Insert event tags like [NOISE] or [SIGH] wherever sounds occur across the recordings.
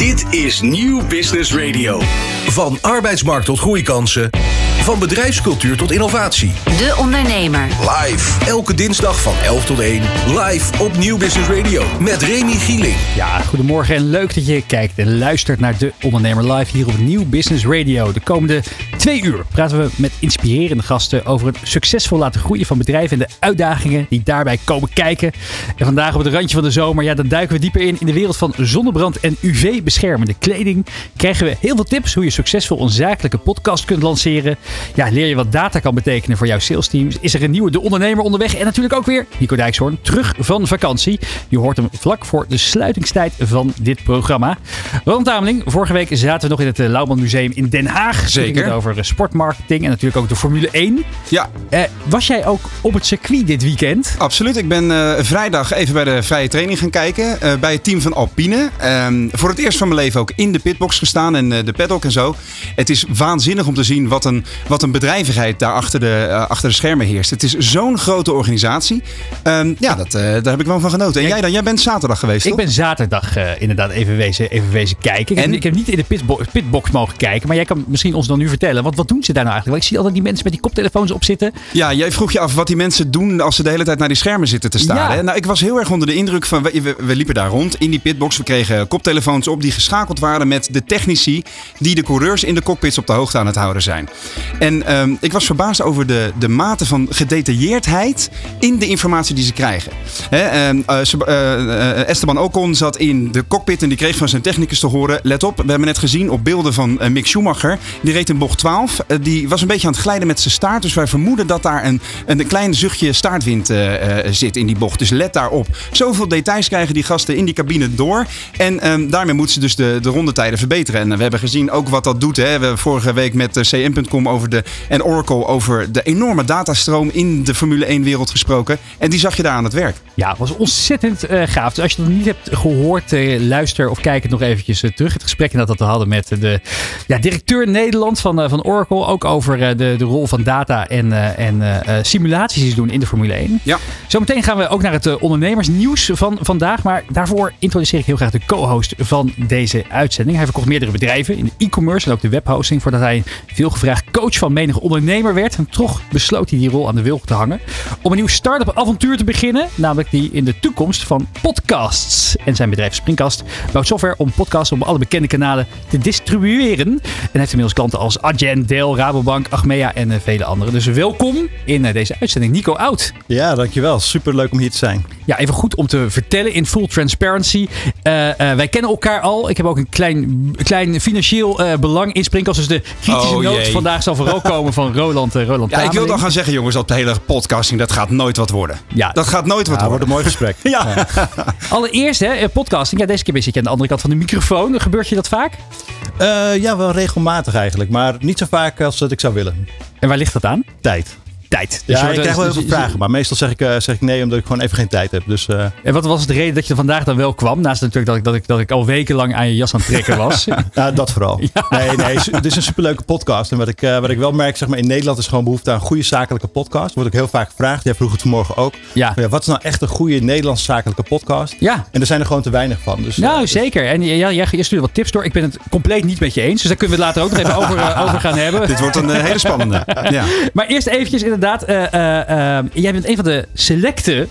Dit is Nieuw Business Radio. Van arbeidsmarkt tot groeikansen. Van bedrijfscultuur tot innovatie. De Ondernemer. Live. Elke dinsdag van 11 tot 1. Live op Nieuw Business Radio. Met Remy Gieling. Ja, goedemorgen en leuk dat je kijkt en luistert naar De Ondernemer Live hier op Nieuw Business Radio. De komende twee uur praten we met inspirerende gasten over het succesvol laten groeien van bedrijven en de uitdagingen die daarbij komen kijken. En vandaag op het randje van de zomer, ja, dan duiken we dieper in in de wereld van zonnebrand en UV-beschermende kleding. Krijgen we heel veel tips hoe je succesvol een zakelijke podcast kunt lanceren. Ja, leer je wat data kan betekenen voor jouw salesteams. Is er een nieuwe De Ondernemer onderweg en natuurlijk ook weer Nico Dijkshoorn terug van vakantie. Je hoort hem vlak voor de sluitingstijd van dit programma. Ron Tameling, vorige week zaten we nog in het eh, Lauwman Museum in Den Haag. Zeker. Het over eh, sportmarketing en natuurlijk ook de Formule 1. Ja, Eh, was jij ook op het circuit dit weekend? absoluut. Ik ben vrijdag even bij de vrije training gaan kijken. bij het team van Alpine. Ehm, voor het eerst van mijn leven ook in de pitbox gestaan en de paddock en zo. Het is waanzinnig om te zien wat een, wat een bedrijvigheid daar achter de, eh, achter de schermen heerst. Het is zo'n grote organisatie. Ehm, ja, dat, eh, daar heb ik wel van genoten. En jij dan? Jij bent zaterdag geweest, Ik toch? ben zaterdag eh, inderdaad even wezen, even wezen kijken. Ik heb, En? ik heb niet in de pitbo- pitbox mogen kijken, maar jij kan misschien ons dan nu vertellen. Want wat doen ze daar nou eigenlijk? Want ik zie altijd die mensen met die koptelefoons op zitten. Ja, jij vroeg je af wat die mensen doen als ze de hele tijd naar die schermen zitten te staren. Ja. hè? Nou, ik was heel erg onder de indruk van. We, we, we liepen daar rond in die pitbox. We kregen koptelefoons op die geschakeld waren met de technici. die de coureurs in de cockpits op de hoogte aan het houden zijn. En ehm, ik was verbaasd over de, de mate van gedetailleerdheid in de informatie die ze krijgen. Ehm, eh, eh, eh, Esteban Ocon zat in de cockpit en die kreeg van zijn technicus te horen. Let op, we hebben net gezien op beelden van Mick Schumacher. Die reed in bocht 12. Eh, die was een beetje aan het glijden met zijn staart. Dus wij vermoeden dat daar een, een klein zuchtje staartwind zit in die bocht. Dus let daarop. Zoveel details krijgen die gasten in die cabine door. En ehm, daarmee moeten ze dus de, de rondetijden verbeteren. En we hebben gezien ook wat dat doet. Hè. We hebben vorige week met cm.com over de, en Oracle over de enorme datastroom in de Formule 1 wereld gesproken. En die zag je daar aan het werk. Ja, het was ontzettend eh, gaaf. Dus als je het nog niet hebt gehoord, eh, luister of kijk het nog eventjes eh, terug. Het gesprek dat we hadden met de ja, directeur Nederland van, van Oracle. Ook over de, de rol van data en, en simulaties doen in de Formule 1. Ja. Zometeen gaan we ook naar het ondernemersnieuws van vandaag. Maar daarvoor introduceer ik heel graag de co-host van deze uitzending. Hij verkocht meerdere bedrijven in de e-commerce en ook de webhosting. Voordat hij veelgevraagd coach van menig ondernemer werd. En toch besloot hij die rol aan de wilg te hangen. Om een nieuw start-up avontuur te beginnen. Namelijk die in de toekomst van podcasts. En zijn bedrijf Springcast bouwt software om podcasts op alle bekende kanalen te distribueren. En heeft inmiddels klanten als Adyen, Dell, Rabobank, Achmea en eh, vele anderen. Dus welkom in eh, deze uitzending. Nico Oud. Ja, dankjewel. Super leuk om hier te zijn. Ja, even goed om te vertellen in full transparency. Eh, eh, wij kennen elkaar al. Ik heb ook een klein, klein financieel eh, belang in Springcast. Dus de kritische Oh, noot vandaag zal vooral komen van Roland, eh, Roland Ja, ik wil dan gaan zeggen, jongens, dat de hele podcasting, dat gaat nooit wat worden. Ja. Dat gaat nooit wat Ja, wordt worden. een mooi gesprek. [LAUGHS] Ja. [LAUGHS] Allereerst, hè, eh, podcasting. Ja, deze keer zit je aan de andere kant van de microfoon. Gebeurt je dat vaak? Eh, ja, wel regelmatig eigenlijk. Maar niet zo vaak als dat ik zou willen. En waar ligt dat aan? Tijd. Tijd. Dus Ja, je ik krijg wel heel dus- veel vragen. Maar meestal zeg ik, eh, zeg ik nee, omdat ik gewoon even geen tijd heb. Dus eh, En wat was de reden dat je vandaag dan wel kwam? Naast natuurlijk dat ik, dat ik, dat ik al wekenlang aan je jas aan het trekken [LAUGHS] was. ja, dat vooral. [LAUGHS] Nee, nee, dit is een superleuke podcast. En wat ik, eh, wat ik wel merk, zeg maar, in Nederland is gewoon behoefte aan een goede zakelijke podcast. Wordt ook heel vaak gevraagd. Jij vroeg het vanmorgen ook. Ja. Wat is nou echt een goede Nederlandse zakelijke podcast? Ja. En er zijn er gewoon te weinig van. Dus, Nou, eh, zeker. En ja, jij je stuurde wat tips door. Ik ben het compleet niet met je eens. Dus daar kunnen we het later ook nog even over, over gaan hebben. Dit wordt een hele spannende. [LAUGHS] Ja. Maar eerst eventjes inderdaad. eh, eh, eh, jij bent een van de selecte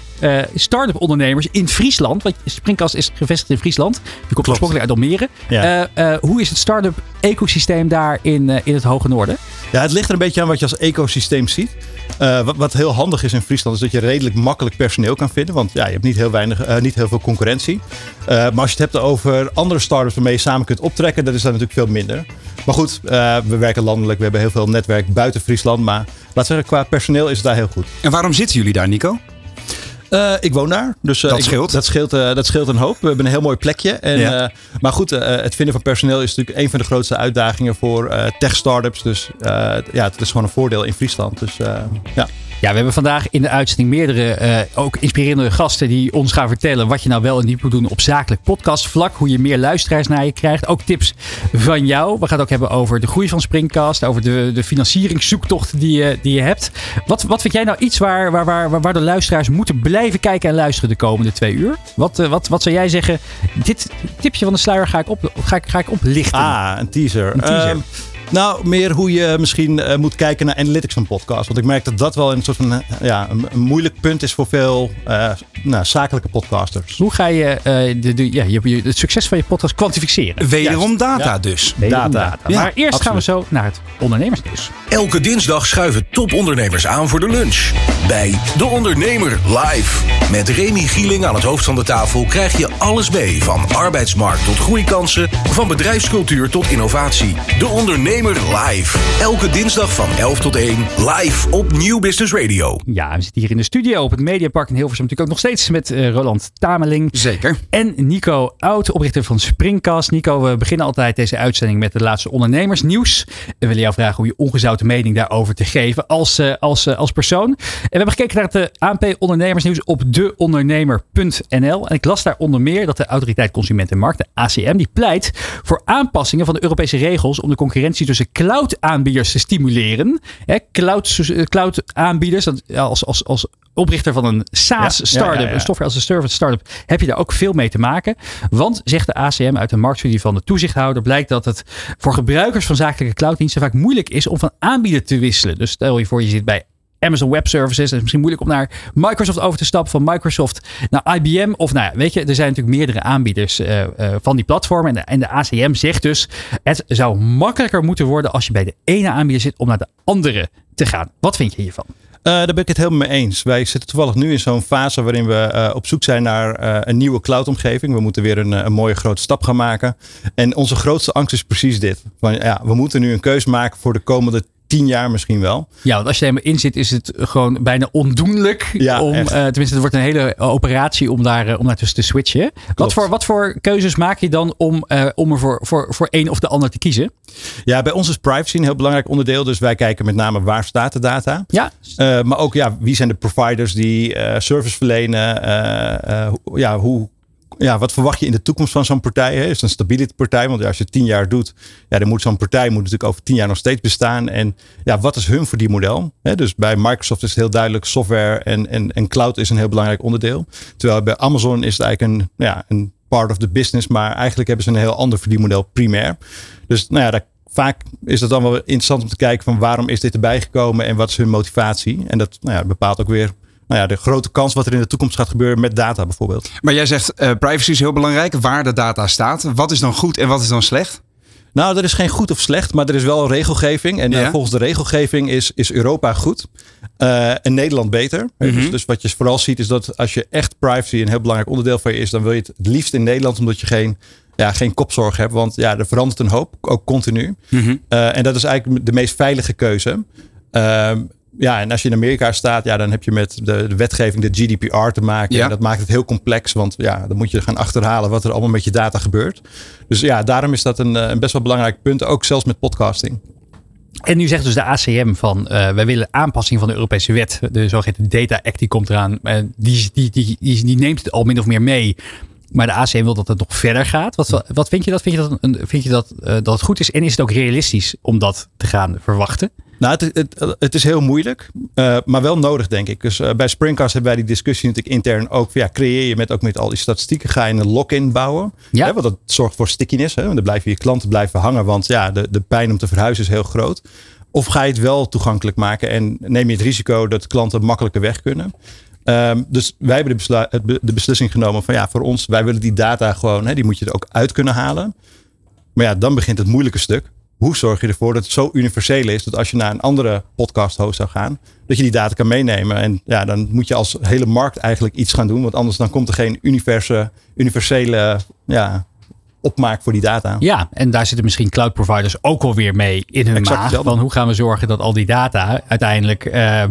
start-up ondernemers in Friesland. Want Springkast is gevestigd in Friesland. Je komt oorspronkelijk uit Almere. Ja. Hoe is het start-up ecosysteem daar in, in het Hoge Noorden? Ja, het ligt er een beetje aan wat je als ecosysteem ziet. Eh, wat, heel handig is in Friesland is dat je redelijk makkelijk personeel kan vinden. Want ja, je hebt niet heel, weinig, eh, niet heel veel concurrentie. Eh, maar als je het hebt over andere startups waarmee je samen kunt optrekken, dat is dat natuurlijk veel minder. Maar goed, we werken landelijk. We hebben heel veel netwerk buiten Friesland. Maar laat zeggen, qua personeel is het daar heel goed. En waarom zitten jullie daar, Nico? Eh, ik woon daar. Dus, eh, Dat ik- scheelt. Dat scheelt, eh, dat scheelt een hoop. We hebben een heel mooi plekje. En, Ja. maar goed, het vinden van personeel is natuurlijk een van de grootste uitdagingen voor tech-startups. Dus ja, het is gewoon een voordeel in Friesland. Dus ja. Ja, we hebben vandaag in de uitzending meerdere ook inspirerende gasten die ons gaan vertellen wat je nou wel en niet moet doen op zakelijk podcastvlak. Hoe je meer luisteraars naar je krijgt. Ook tips van jou. We gaan het ook hebben over de groei van Springcast. Over de, de financieringszoektocht die je, die je hebt. Wat, wat vind jij nou iets waar, waar, waar, waar de luisteraars moeten blijven blijven kijken en luisteren de komende twee uur? Wat, eh, wat, wat zou jij zeggen? Dit tipje van de sluier ga ik, op, ga ik, ga ik oplichten. Ah, een teaser. Een teaser. Ehm, nou, meer hoe je misschien eh, moet kijken naar analytics van podcast. Want ik merk dat dat wel een soort van eh, ja, een, een moeilijk punt is voor veel eh, nou, zakelijke podcasters. Hoe ga je, eh, de, de, ja, je, je- het succes van je podcast kwantificeren? Wederom data Ja. dus. Wederom Data. Maar Ja, eerst gaan we zo naar het ondernemersnieuws. Elke dinsdag schuiven topondernemers aan voor de lunch. Bij De Ondernemer live. Met Remy Gieling aan het hoofd van de tafel krijg je alles mee. Van arbeidsmarkt tot groeikansen, van bedrijfscultuur tot innovatie. De Ondernemer live. Elke dinsdag van 11 tot 1 live op Nieuw Business Radio. Ja, we zitten hier in de studio op het Mediapark in Hilversum. Natuurlijk ook nog steeds met eh, Roland Tameling. Zeker. En Nico Oud, oprichter van Springcast. Nico, we beginnen altijd deze uitzending met de laatste ondernemersnieuws. We willen jou vragen om je ongezouten mening daarover te geven als, eh, als, eh, als persoon. En we hebben gekeken naar het ANP ondernemersnieuws op deondernemer.nl. En ik las daar onder meer dat de Autoriteit Consument en Markt, de ACM, die pleit voor aanpassingen van de Europese regels om de concurrentie tussen cloud-aanbieders te stimuleren. Hè, cloud, eh, cloud-aanbieders, als, als, als oprichter van een SaaS-startup, Ja, ja, ja, ja. een software as a service startup, heb je daar ook veel mee te maken. Want, zegt de ACM uit een marktstudie van de toezichthouder, blijkt dat het voor gebruikers van zakelijke clouddiensten vaak moeilijk is om van aanbieder te wisselen. Dus stel je voor, je zit bij Amazon Web Services. Het is misschien moeilijk om naar Microsoft over te stappen. Van Microsoft naar IBM. Of nou ja, weet je, er zijn natuurlijk meerdere aanbieders eh, eh, van die platformen. En de, en de ACM zegt dus, het zou makkelijker moeten worden als je bij de ene aanbieder zit om naar de andere te gaan. Wat vind je hiervan? Eh, daar ben ik het helemaal mee eens. Wij zitten toevallig nu in zo'n fase waarin we op zoek zijn naar een nieuwe cloudomgeving. We moeten weer een, een mooie grote stap gaan maken. En onze grootste angst is precies dit. Ja, we moeten nu een keuze maken voor de komende tien jaar misschien wel. Ja, want als je er helemaal in zit, is het gewoon bijna ondoenlijk. Ja, om, eh, tenminste, het wordt een hele operatie om daar, eh, om daar tussen te switchen. Wat voor, wat voor keuzes maak je dan om, eh, om er voor, voor, voor een of de ander te kiezen? Ja, bij ons is privacy een heel belangrijk onderdeel. Dus wij kijken met name waar staat de data. Ja, maar ook ja, wie zijn de providers die service verlenen? Ja, hoe, ja, wat verwacht je in de toekomst van zo'n partij? Hè? Is het een stability partij? Want als je tien jaar doet, ja, dan moet zo'n partij moet natuurlijk over tien jaar nog steeds bestaan. En ja, wat is hun verdienmodel? Hè? Dus bij Microsoft is het heel duidelijk software en, en, en cloud is een heel belangrijk onderdeel. Terwijl bij Amazon is het eigenlijk een, ja, een part of the business, maar eigenlijk hebben ze een heel ander verdienmodel primair. Dus nou ja, daar vaak is het dan wel interessant om te kijken van waarom is dit erbij gekomen en wat is hun motivatie. En dat nou ja, bepaalt ook weer nou ja, de grote kans wat er in de toekomst gaat gebeuren met data bijvoorbeeld. Maar jij zegt eh, privacy is heel belangrijk. Waar de data staat. Wat is dan goed en wat is dan slecht? Nou, er is geen goed of slecht, maar er is wel regelgeving. En eh, volgens de regelgeving is, is Europa goed eh, en Nederland beter. Mhm. dus, dus wat je vooral ziet is dat als je echt privacy een heel belangrijk onderdeel van je is, dan wil je het het liefst in Nederland, omdat je geen, ja, geen kopzorg hebt. Want ja, er verandert een hoop, ook continu. Mhm. En dat is eigenlijk de meest veilige keuze. Ja, en als je in Amerika staat, ja, dan heb je met de, de wetgeving, de GDPR te maken. Ja. En dat maakt het heel complex, want ja, dan moet je gaan achterhalen wat er allemaal met je data gebeurt. Dus ja, daarom is dat een, eh, een best wel belangrijk punt, ook zelfs met podcasting. En nu zegt dus de ACM van eh, wij willen aanpassing van de Europese wet. De zogeheten Data Act die komt eraan. Eh, die, die, die, die, die neemt het al min of meer mee. Maar de ACM wil dat het nog verder gaat. Wat, wat vind je dat? Vind je dat, een- vind je dat, eh, dat het goed is? En is het ook realistisch om dat te gaan verwachten? Nou, het, het, het is heel moeilijk, eh, maar wel nodig, denk ik. Dus eh, bij Springcast hebben wij die discussie natuurlijk intern ook. Ja, creëer je met ook met al die statistieken, ga je een lock-in bouwen. Ja. Hè, want dat zorgt voor stickiness. Hè, want dan blijven je klanten blijven hangen, want ja, de, de pijn om te verhuizen is heel groot. Of ga je het wel toegankelijk maken en neem je het risico dat klanten makkelijker weg kunnen. Ehm, dus wij hebben de, de beslissing genomen van ja, voor ons, wij willen die data gewoon, hè, die moet je er ook uit kunnen halen. Maar ja, dan begint het moeilijke stuk. Hoe zorg je ervoor dat het zo universeel is dat als je naar een andere podcast host zou gaan, dat je die data kan meenemen. En ja, dan moet je als hele markt eigenlijk iets gaan doen, want anders dan komt er geen universe, universele ja, opmaak voor die data. Ja, en daar zitten misschien cloud providers ook alweer mee in hun Exact maag. hetzelfde. Van hoe gaan we zorgen dat al die data uiteindelijk eh, eh,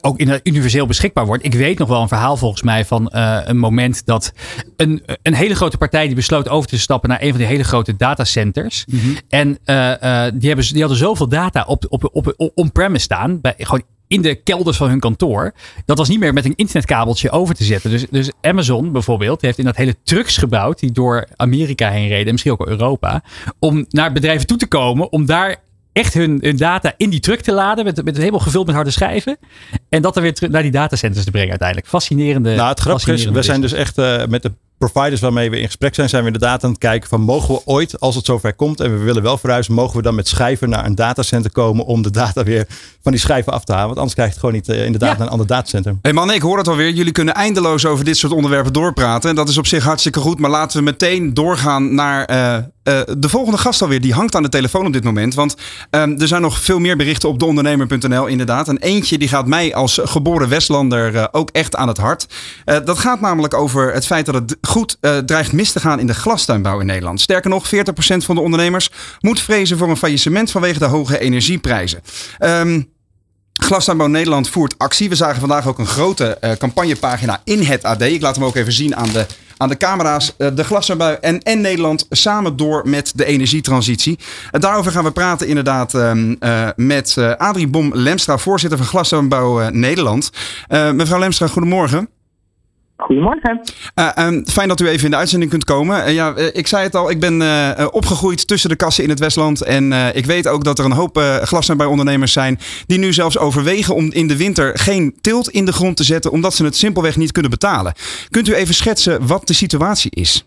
ook in, universeel beschikbaar wordt. Ik weet nog wel een verhaal volgens mij van eh, een moment dat een, een hele grote partij die besloot over te stappen naar een van die hele grote datacenters. En eh, eh, die, hebben, die hadden zoveel data op, op, op, op on-premise staan. Bij, gewoon in de kelders van hun kantoor. Dat was niet meer met een internetkabeltje over te zetten. Dus, dus Amazon bijvoorbeeld heeft in dat hele trucks gebouwd. die door Amerika heen reden. en misschien ook Europa. om naar bedrijven toe te komen. om daar echt hun, hun data in die truck te laden. Met, met helemaal gevuld met harde schijven. En dat dan weer terug naar die datacenters te brengen uiteindelijk. Fascinerende. Nou, het grappige is, we zijn dus echt uh, met de providers waarmee we in gesprek zijn, zijn we inderdaad aan het kijken van mogen we ooit, als het zover komt en we willen wel verhuizen, mogen we dan met schijven naar een datacenter komen om de data weer van die schijven af te halen. Want anders krijg je het gewoon niet uh, inderdaad ja. naar een ander datacenter. Hey man, ik hoor het alweer. Jullie kunnen eindeloos over dit soort onderwerpen doorpraten. En dat is op zich hartstikke goed. Maar laten we meteen doorgaan naar uh, uh, de volgende gast alweer. Die hangt aan de telefoon op dit moment. Want um, er zijn nog veel meer berichten op deondernemer.nl inderdaad. En eentje die gaat mij als geboren Westlander ook echt aan het hart. dat gaat namelijk over het feit dat het goed dreigt mis te gaan in de glastuinbouw in Nederland. Sterker nog, 40% van de ondernemers moet vrezen voor een faillissement vanwege de hoge energieprijzen. Um, Glastuinbouw Nederland voert actie. We zagen vandaag ook een grote uh, campagnepagina in het AD. Ik laat hem ook even zien aan de, aan de camera's. Uh, de Glastuinbouw en, en Nederland samen door met de energietransitie. Daarover gaan we praten inderdaad ehm, met Adrie Bom-Lemstra, voorzitter van Glastuinbouw Nederland. mevrouw Lemstra, goedemorgen. Goedemorgen. Uh, um, fijn dat u even in de uitzending kunt komen. Uh, ja, uh, ik zei het al, ik ben opgegroeid tussen de kassen in het Westland. En ik weet ook dat er een hoop ondernemers zijn die nu zelfs overwegen om in de winter geen tilt in de grond te zetten, omdat ze het simpelweg niet kunnen betalen. Kunt u even schetsen wat de situatie is?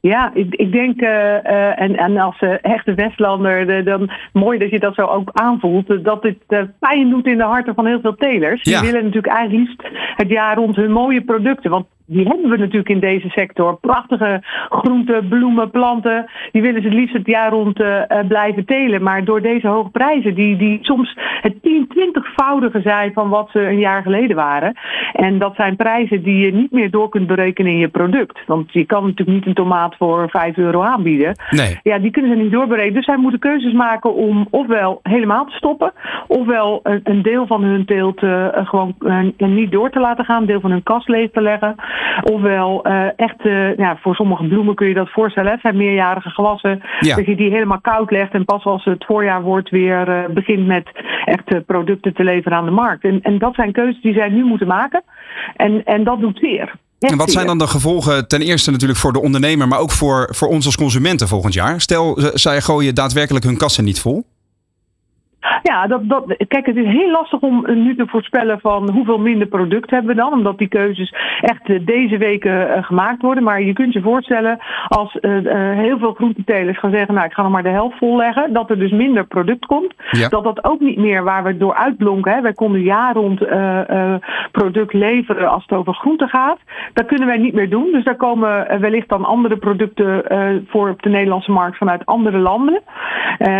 Ja, ik, ik denk, uh, uh, en, en als uh, echte Westlander, de, dan mooi dat je dat zo ook aanvoelt, dat dit pijn doet in de harten van heel veel telers. Die willen natuurlijk eigenlijk liefst het jaar rond hun mooie producten. Want die hebben we natuurlijk in deze sector. Prachtige groenten, bloemen, planten. Die willen ze het liefst het jaar rond uh, blijven telen. Maar door deze hoge prijzen, die, die soms het 10, 20voudige zijn van wat ze een jaar geleden waren. En dat zijn prijzen die je niet meer door kunt berekenen in je product. Want je kan natuurlijk niet een tomaat voor 5 euro aanbieden. Nee. Ja, die kunnen ze niet doorberekenen. Dus zij moeten keuzes maken om ofwel helemaal te stoppen. Ofwel een, een deel van hun teelt uh, gewoon niet door te laten gaan. Een deel van hun kast leeg te leggen. Ofwel uh, echt, uh, ja, voor sommige bloemen kun je dat voorstellen. Het zijn meerjarige gewassen. Ja. Dat je die helemaal koud legt en pas als het voorjaar wordt weer uh, begint met echt producten te leveren aan de markt. En, en dat zijn keuzes die zij nu moeten maken. En, en dat doet zeer. En wat zijn dan de gevolgen ten eerste natuurlijk voor de ondernemer, maar ook voor, voor ons als consumenten volgend jaar? Stel, zij gooien daadwerkelijk hun kassen niet vol. Ja, dat, dat, kijk, het is heel lastig om nu te voorspellen van hoeveel minder product hebben we dan. Omdat die keuzes echt eh, deze weken uh, gemaakt worden. Maar je kunt je voorstellen als uh, heel veel groentetelers gaan zeggen... nou, ik ga nog maar de helft volleggen. Dat er dus minder product komt. Ja. Dat dat ook niet meer waar we door uitblonken. Hè. Wij konden jaar rond product leveren als het over groente gaat. Dat kunnen wij niet meer doen. Dus daar komen wellicht dan andere producten voor op de Nederlandse markt vanuit andere landen.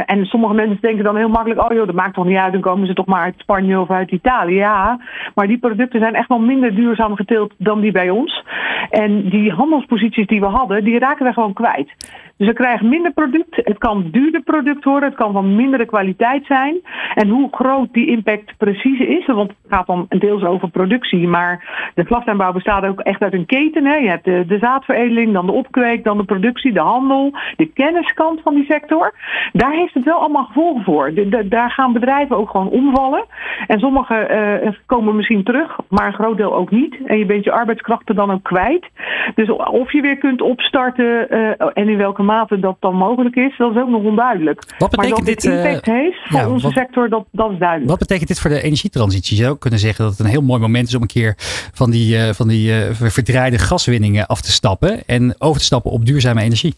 en sommige mensen denken dan heel makkelijk... Oh, dat maakt toch niet uit, dan komen ze toch maar uit Spanje of uit Italië. Ja, maar die producten zijn echt wel minder duurzaam geteeld dan die bij ons. En die handelsposities die we hadden, die raken we gewoon kwijt. Dus we krijgen minder product. Het kan duurder product worden. Het kan van mindere kwaliteit zijn. En hoe groot die impact precies is. Want het gaat dan deels over productie. Maar de glastuinbouw bestaat ook echt uit een keten. Hè. Je hebt de, de, zaadveredeling, dan de opkweek, dan de productie, de handel. De kenniskant van die sector. Daar heeft het wel allemaal gevolgen voor. Daar gaan bedrijven ook gewoon omvallen. En sommige uh, komen misschien terug. Maar een groot deel ook niet. En je bent je arbeidskrachten dan ook kwijt. Dus of je weer kunt opstarten. Uh, en in welke mate dat dan mogelijk is, dat is ook nog onduidelijk. Wat betekent maar dit? impact uh, heeft voor ja, onze wat, sector, dat, dat is duidelijk. Wat betekent dit voor de energietransitie? Je zou ook kunnen zeggen dat het een heel mooi moment is om een keer van die, uh, van die uh, verdraaide gaswinningen af te stappen en over te stappen op duurzame energie.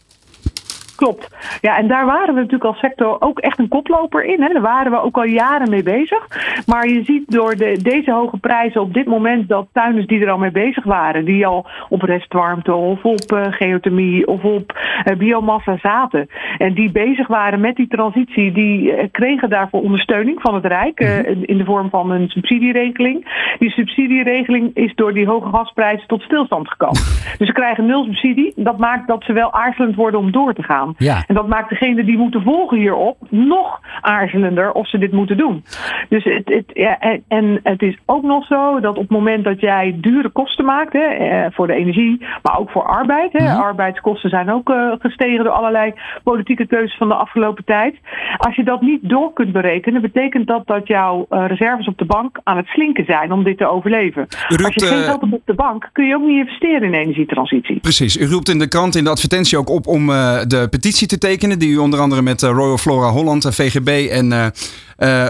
Klopt. Ja, en daar waren we natuurlijk als sector ook echt een koploper in. Hè. Daar waren we ook al jaren mee bezig. Maar je ziet door de, deze hoge prijzen op dit moment dat tuinders die er al mee bezig waren, die al op restwarmte of op uh, geothermie of op uh, biomassa zaten. En die bezig waren met die transitie, die uh, kregen daarvoor ondersteuning van het Rijk mm-hmm. in de vorm van een subsidieregeling. Die subsidieregeling is door die hoge gasprijzen tot stilstand gekomen. [LAUGHS] dus ze krijgen nul subsidie. Dat maakt dat ze wel aarzelend worden om door te gaan. Ja. En dat maakt degene die moeten volgen hierop nog aarzelender of ze dit moeten doen. Dus het, het, ja, en het is ook nog zo dat op het moment dat jij dure kosten maakt, hè, eh, voor de energie, maar ook voor arbeid. Hè, Mhm. Arbeidskosten zijn ook uh, gestegen door allerlei politieke keuzes van de afgelopen tijd. Als je dat niet door kunt berekenen, betekent dat dat jouw uh, reserves op de bank aan het slinken zijn om dit te overleven. roept, Als je geen eh, geld hebt op de bank, kun je ook niet investeren in energietransitie. Precies. U roept in de krant, in de advertentie ook op om uh, de petitie te tekenen. Die u onder andere met Royal Flora Holland, VGB en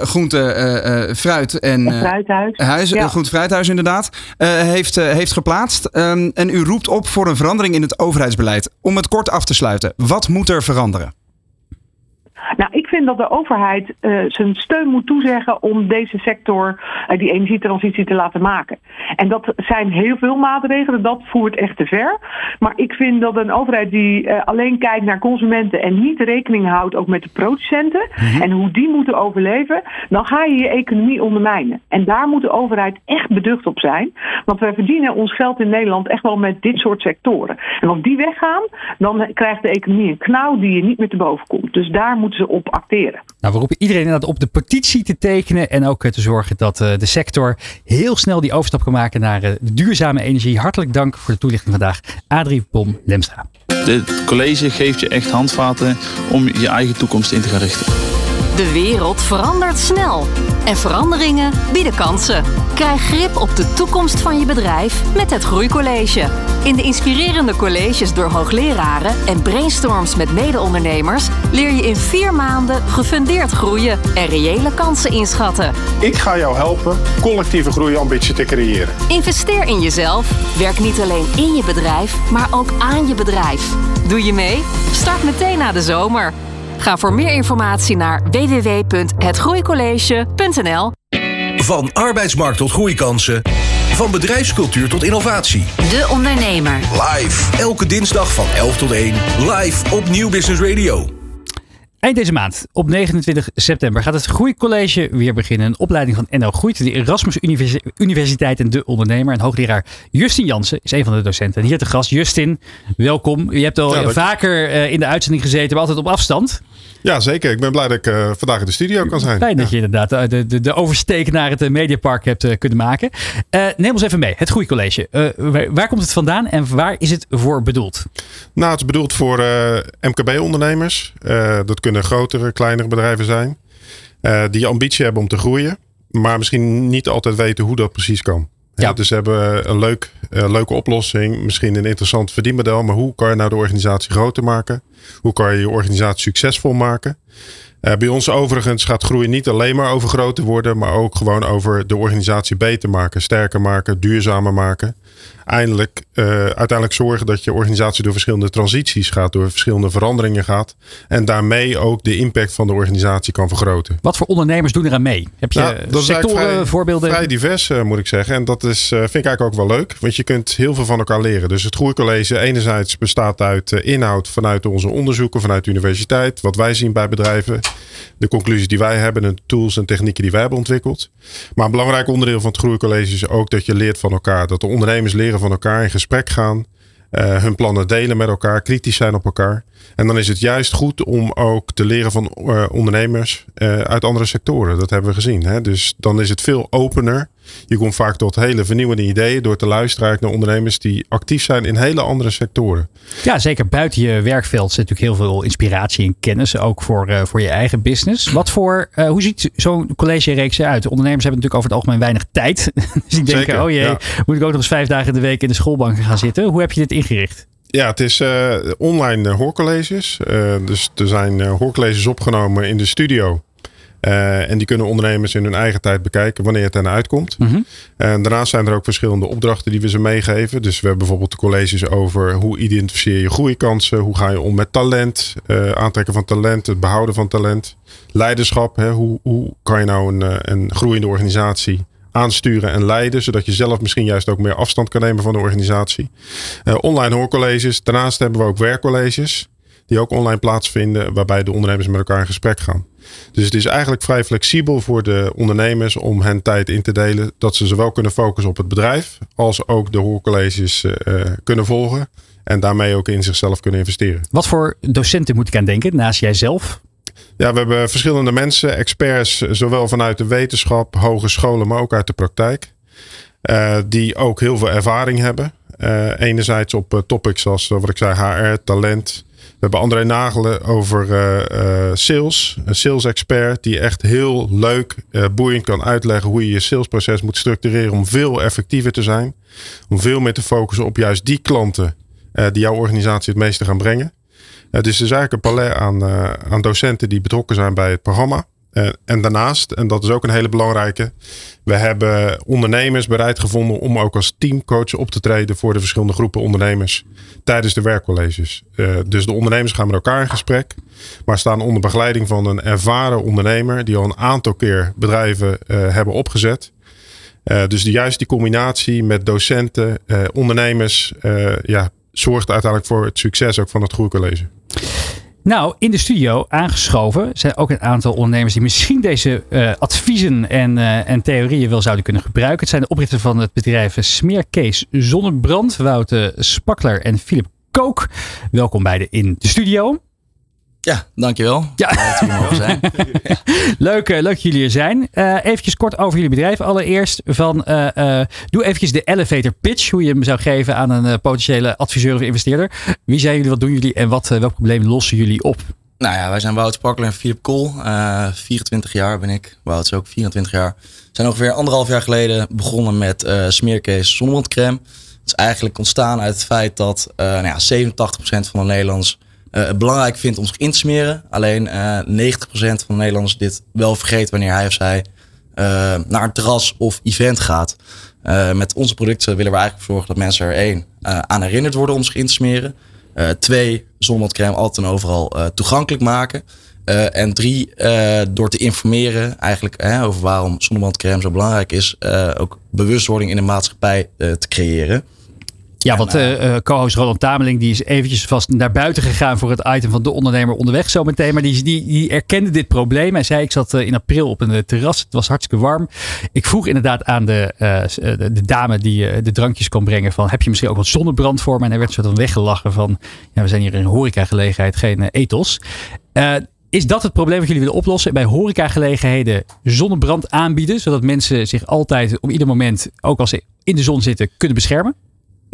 Groente, Fruit en Fruithuis. Huis, Ja. Groente Fruithuis inderdaad, heeft, heeft geplaatst. Ehm, en u roept op voor een verandering in het overheidsbeleid. Om het kort af te sluiten, wat moet er veranderen? Nou, ik vind dat de overheid eh, zijn steun moet toezeggen om deze sector eh, die energietransitie te laten maken. En dat zijn heel veel maatregelen, dat voert echt te ver. Maar ik vind dat een overheid die eh, alleen kijkt naar consumenten en niet rekening houdt ook met de producenten en hoe die moeten overleven, dan ga je je economie ondermijnen. En daar moet de overheid echt beducht op zijn. Want wij verdienen ons geld in Nederland echt wel met dit soort sectoren. En als die weggaan, dan krijgt de economie een knauw die je niet meer te boven komt. Dus daar moeten ze op acteren. Nou, we roepen iedereen inderdaad op de petitie te tekenen. En ook eh, te zorgen dat eh, de sector heel snel die overstap kan maken naar eh, duurzame energie. Hartelijk dank voor de toelichting vandaag. Adrie Bom Lemstra. Dit college geeft je echt handvaten om je eigen toekomst in te gaan richten. De wereld verandert snel. En veranderingen bieden kansen. Krijg grip op de toekomst van je bedrijf met het Groeicollege. In de inspirerende colleges door hoogleraren en brainstorms met mede-ondernemers leer je in vier maanden gefundeerd groeien en reële kansen inschatten. Ik ga jou helpen collectieve groeiambitie te creëren. Investeer in jezelf. Werk niet alleen in je bedrijf, maar ook aan je bedrijf. Doe je mee? Start meteen na de zomer. Ga voor meer informatie naar www.hetgroeicollege.nl. Van arbeidsmarkt tot groeikansen. Van bedrijfscultuur tot innovatie. De Ondernemer. Live. Elke dinsdag van 11 tot 1. Live op Nieuw Business Radio. Eind deze maand, op 29 september, gaat het Groeicollege weer beginnen. Een opleiding van NL Groeit, de Erasmus Universi- Universiteit en de Ondernemer. En hoogleraar Justin Jansen is een van de docenten. En hier te gast, Justin, welkom. Je hebt al Ja, vaker eh, in de uitzending gezeten, maar altijd op afstand. Ja, zeker. Ik ben blij dat ik eh, vandaag in de studio kan zijn. Fijn dat je inderdaad eh, de, de, de oversteek naar het eh, Mediapark hebt kunnen maken. Neem ons even mee, het Groeicollege. Eh, waar, waar komt het vandaan en waar is het voor bedoeld? Nou, het is bedoeld voor MKB-ondernemers. Dat kunnen grotere, kleinere bedrijven zijn. die ambitie hebben om te groeien. Maar misschien niet altijd weten hoe dat precies kan. Ja. Dus ze hebben een leuk, eh, leuke oplossing. Misschien een interessant verdienmodel. Maar hoe kan je nou de organisatie groter maken? Hoe kan je je organisatie succesvol maken? Eh, bij ons overigens gaat groei niet alleen maar over groter worden. Maar ook gewoon over de organisatie beter maken. Sterker maken, duurzamer maken. Eindelijk, eh, uiteindelijk zorgen dat je organisatie door verschillende transities gaat. Door verschillende veranderingen gaat. En daarmee ook de impact van de organisatie kan vergroten. Wat voor ondernemers doen eraan mee? Heb je Nou, dat eigenlijk sectoren, vrij- voorbeelden? Vrij divers, eh, moet ik zeggen. En dat is, eh, vind ik eigenlijk ook wel leuk. Want je kunt heel veel van elkaar leren. Dus het Groeicollege enerzijds bestaat uit eh, inhoud vanuit onze onderzoeken, vanuit de universiteit. Wat wij zien bij bedrijven. De conclusies die wij hebben. En de tools en technieken die wij hebben ontwikkeld. Maar een belangrijk onderdeel van het Groeicollege is ook dat je leert van elkaar. Dat de ondernemers leren van elkaar, in gesprek gaan. eh, hun plannen delen met elkaar, kritisch zijn op elkaar. En dan is het juist goed om ook te leren van eh, ondernemers eh, uit andere sectoren. Dat hebben we gezien. Hè? Dus dan is het veel opener. Je komt vaak tot hele vernieuwende ideeën door te luisteren naar ondernemers die actief zijn in hele andere sectoren. Ja, zeker buiten je werkveld zit natuurlijk heel veel inspiratie en kennis. Ook voor, eh, voor je eigen business. Wat voor, eh, hoe ziet zo'n collegereeks eruit? De ondernemers hebben natuurlijk over het algemeen weinig tijd. [LAUGHS] dus die denken, Zeker, oh jee, ja. moet ik ook nog eens vijf dagen in de week in de schoolbank gaan zitten? Hoe heb je dit ingericht? Ja, het is eh, online hoorcolleges. Dus er zijn hoorcolleges opgenomen in de studio. Eh, en die kunnen ondernemers in hun eigen tijd bekijken wanneer het hen uitkomt. En daarnaast zijn er ook verschillende opdrachten die we ze meegeven. Dus we hebben bijvoorbeeld de colleges over hoe identificeer je groeikansen. Hoe ga je om met talent. eh, aantrekken van talent. Het behouden van talent. Leiderschap. Hè, hoe, hoe kan je nou een, eh, een groeiende organisatie aansturen en leiden. Zodat je zelf misschien juist ook meer afstand kan nemen van de organisatie. Online hoorcolleges. Daarnaast hebben we ook werkcolleges. Die ook online plaatsvinden. Waarbij de ondernemers met elkaar in gesprek gaan. Dus het is eigenlijk vrij flexibel voor de ondernemers om hen tijd in te delen. Dat ze zowel kunnen focussen op het bedrijf. Als ook de hoorcolleges eh, kunnen volgen. En daarmee ook in zichzelf kunnen investeren. Wat voor docenten moet ik aan denken naast jijzelf? Ja, we hebben verschillende mensen, experts, zowel vanuit de wetenschap, hogescholen, maar ook uit de praktijk. eh, die ook heel veel ervaring hebben. Eh, enerzijds op topics als wat ik zei, HR, talent. We hebben André Nagelen over eh, eh, sales. Een sales expert die echt heel leuk, eh, boeiend kan uitleggen hoe je je salesproces moet structureren om veel effectiever te zijn. Om veel meer te focussen op juist die klanten die jouw organisatie het meeste gaan brengen. dus er is eigenlijk een palet aan, aan docenten die betrokken zijn bij het programma. En daarnaast, en dat is ook een hele belangrijke, we hebben ondernemers bereid gevonden om ook als teamcoach op te treden voor de verschillende groepen ondernemers tijdens de werkcolleges. dus de ondernemers gaan met elkaar in gesprek, maar staan onder begeleiding van een ervaren ondernemer die al een aantal keer bedrijven hebben opgezet. Dus de, juist die combinatie met docenten, ondernemers, ja, zorgt uiteindelijk voor het succes ook van het groeicollege. Nou, in de studio aangeschoven zijn ook een aantal ondernemers die misschien deze adviezen en, en theorieën wel zouden kunnen gebruiken. Het zijn de oprichters van het bedrijf Smeerkees Zonnebrand, Wouter Spakler en Philip Kook. Welkom beiden in de studio. Ja, dankjewel. Ja. zijn. [LAUGHS] leuk, leuk dat jullie er zijn. Uh, eventjes kort over jullie bedrijf. Allereerst van, uh, uh, doe eventjes de elevator pitch. Hoe je hem zou geven aan een potentiële adviseur of investeerder. Wie zijn jullie, wat doen jullie en wat, welk probleem lossen jullie op? Nou ja, wij zijn Wout Sparkler en Philip Kool. 24 jaar ben ik. Wout is ook 24 jaar. We zijn ongeveer anderhalf jaar geleden begonnen met smeercase zonnebrandcrème. Het is eigenlijk ontstaan uit het feit dat nou ja, 87% van de Nederlanders uh, belangrijk vindt om zich in te smeren. Alleen uh, eh, 90% van de Nederlanders dit wel vergeet wanneer hij of zij uh, naar een terras of event gaat. met onze producten willen we eigenlijk zorgen dat mensen er één aan herinnerd worden om zich in te smeren. twee, zonnebrandcrème altijd en overal toegankelijk maken. en drie, door te informeren eigenlijk over waarom zonnebrandcrème zo belangrijk is, ook bewustwording in de maatschappij te creëren. Ja, want uh, co-host Roland Tameling die is eventjes vast naar buiten gegaan voor het item van de ondernemer onderweg zometeen. Maar die, die, die erkende dit probleem. Hij zei, ik zat in april op een terras. Het was hartstikke warm. Ik vroeg inderdaad aan de, de, de, dame die de drankjes kon brengen van, heb je misschien ook wat zonnebrand voor me? En hij werd soort van weggelachen van, ja, we zijn hier in een horecagelegenheid, geen ethos. is dat het probleem wat jullie willen oplossen? Bij horecagelegenheden zonnebrand aanbieden, zodat mensen zich altijd op ieder moment, ook als ze in de zon zitten, kunnen beschermen?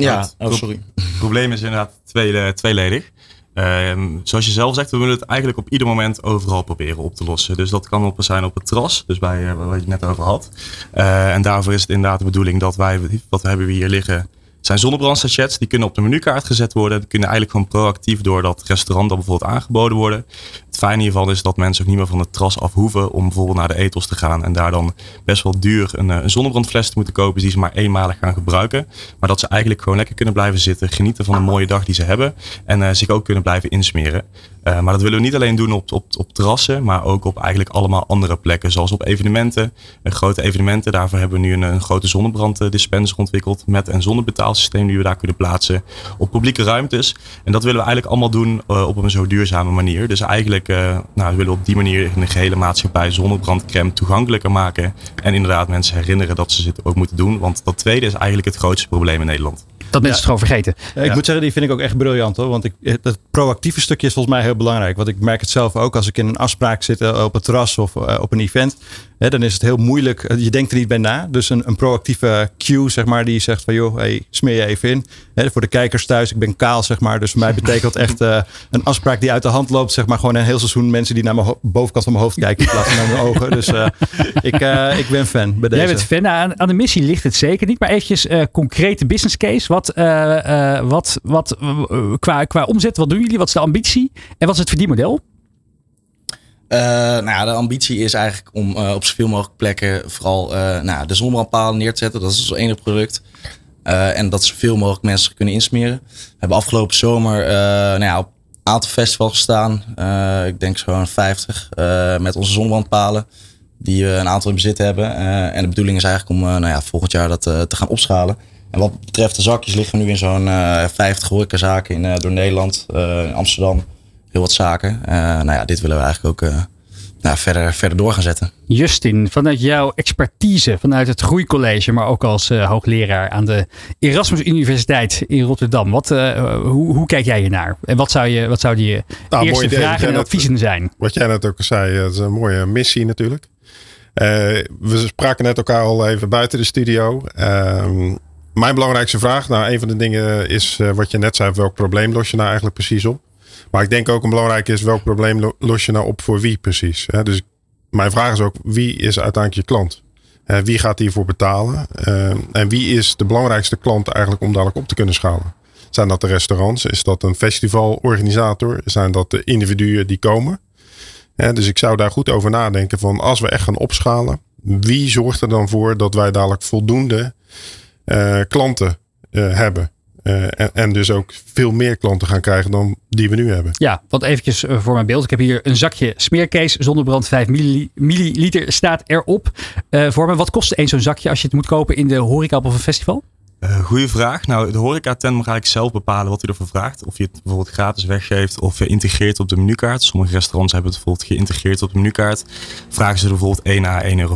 Ja, oh, sorry. Het probleem is inderdaad twee, tweeledig. Uh, zoals je zelf zegt, we willen het eigenlijk op ieder moment overal proberen op te lossen. Dus dat kan op zijn op het terras, dus bij uh, wat je het net over had. Uh, en daarvoor is het inderdaad de bedoeling dat wij, wat hebben we hier liggen, zijn zonnebrandsachets. Die kunnen op de menukaart gezet worden. Die kunnen eigenlijk gewoon proactief door dat restaurant dan bijvoorbeeld aangeboden worden. Het fijne hiervan is dat mensen ook niet meer van het terras af hoeven om bijvoorbeeld naar de etels te gaan. En daar dan best wel duur een, een zonnebrandfles te moeten kopen die ze maar eenmalig gaan gebruiken. Maar dat ze eigenlijk gewoon lekker kunnen blijven zitten, genieten van een mooie dag die ze hebben. En uh, zich ook kunnen blijven insmeren. Uh, maar dat willen we niet alleen doen op, op, op terrassen, maar ook op eigenlijk allemaal andere plekken. Zoals op evenementen, uh, grote evenementen. Daarvoor hebben we nu een, een grote zonnebranddispenser ontwikkeld met een zonnebetaalsysteem die we daar kunnen plaatsen op publieke ruimtes. En dat willen we eigenlijk allemaal doen uh, op een zo duurzame manier. Dus eigenlijk nou, we willen op die manier de gehele maatschappij zonnebrandcrème toegankelijker maken. En inderdaad mensen herinneren dat ze het ook moeten doen. Want dat tweede is eigenlijk het grootste probleem in Nederland. Dat mensen het gewoon vergeten. Ja, ik moet zeggen, die vind ik ook echt briljant hoor. Want ik, het proactieve stukje is volgens mij heel belangrijk. Want ik merk het zelf ook als ik in een afspraak zit eh, op het terras of uh, op een event. Dan is het heel moeilijk. Eh, je denkt er niet bij na. Dus een, een proactieve cue, zeg maar, die zegt van joh, hey, smeer je even in. Hè, voor de kijkers thuis, ik ben kaal, zeg maar. Dus voor mij betekent echt uh, een afspraak die uit de hand loopt. Zeg maar gewoon een heel seizoen mensen die naar mijn bovenkant van mijn hoofd kijken in plaats van naar mijn ogen. Dus uh, ik, ik ben fan bij deze. Jij bent fan. Nou, aan, aan, de missie ligt het zeker niet. Maar eventjes concrete business case. Wat, wat, wat qua, qua omzet, wat doen jullie? Wat is de ambitie? En wat is het verdienmodel? Uh, nou ja, de ambitie is eigenlijk om uh, op zoveel mogelijk plekken vooral uh, nou, de zonnebrandpalen neer te zetten. Dat is ons enige product. en dat zoveel mogelijk mensen kunnen insmeren. We hebben afgelopen zomer nou ja, op een aantal festivals gestaan. ik denk zo'n 50 met onze zonnebrandpalen. Die we een aantal in bezit hebben. en de bedoeling is eigenlijk om nou ja, volgend jaar dat te gaan opschalen. En wat betreft de zakjes liggen we nu in zo'n 50 horecazaken in, door Nederland, in Amsterdam heel wat zaken. Uh, nou ja, dit willen we eigenlijk ook uh, nou, verder, verder door gaan zetten. Justin, vanuit jouw expertise, vanuit het Groeicollege, maar ook als uh, hoogleraar aan de Erasmus Universiteit in Rotterdam. Wat, hoe, hoe kijk jij hiernaar? En wat zou je, wat zouden je nou, eerste vragen en adviezen zijn? Wat jij net ook zei, het is een mooie missie natuurlijk. we spraken net elkaar al even buiten de studio. Ehm, mijn belangrijkste vraag, nou een van de dingen is wat je net zei, welk probleem los je nou eigenlijk precies op? Maar ik denk ook een belangrijk is welk probleem los je nou op voor wie precies. Dus mijn vraag is ook wie is uiteindelijk je klant? Wie gaat hiervoor betalen? Eh, en wie is de belangrijkste klant eigenlijk om dadelijk op te kunnen schalen? Zijn dat de restaurants? Is dat een festivalorganisator? Zijn dat de individuen die komen? dus ik zou daar goed over nadenken van als we echt gaan opschalen, wie zorgt er dan voor dat wij dadelijk voldoende uh, klanten uh, hebben? Uh, en, en, dus ook veel meer klanten gaan krijgen dan die we nu hebben. Ja, want eventjes voor mijn beeld. Ik heb hier een zakje smeerkees. Zonnebrand 5 milliliter staat erop. voor me, wat kost één zo'n zakje als je het moet kopen in de horeca of een festival? Uh, goeie vraag. Nou, de horeca-tent mag eigenlijk zelf bepalen wat hij ervoor vraagt. Of je het bijvoorbeeld gratis weggeeft of je integreert op de menukaart. Sommige restaurants hebben het bijvoorbeeld geïntegreerd op de menukaart. Vragen ze er bijvoorbeeld 1 à 1,50 euro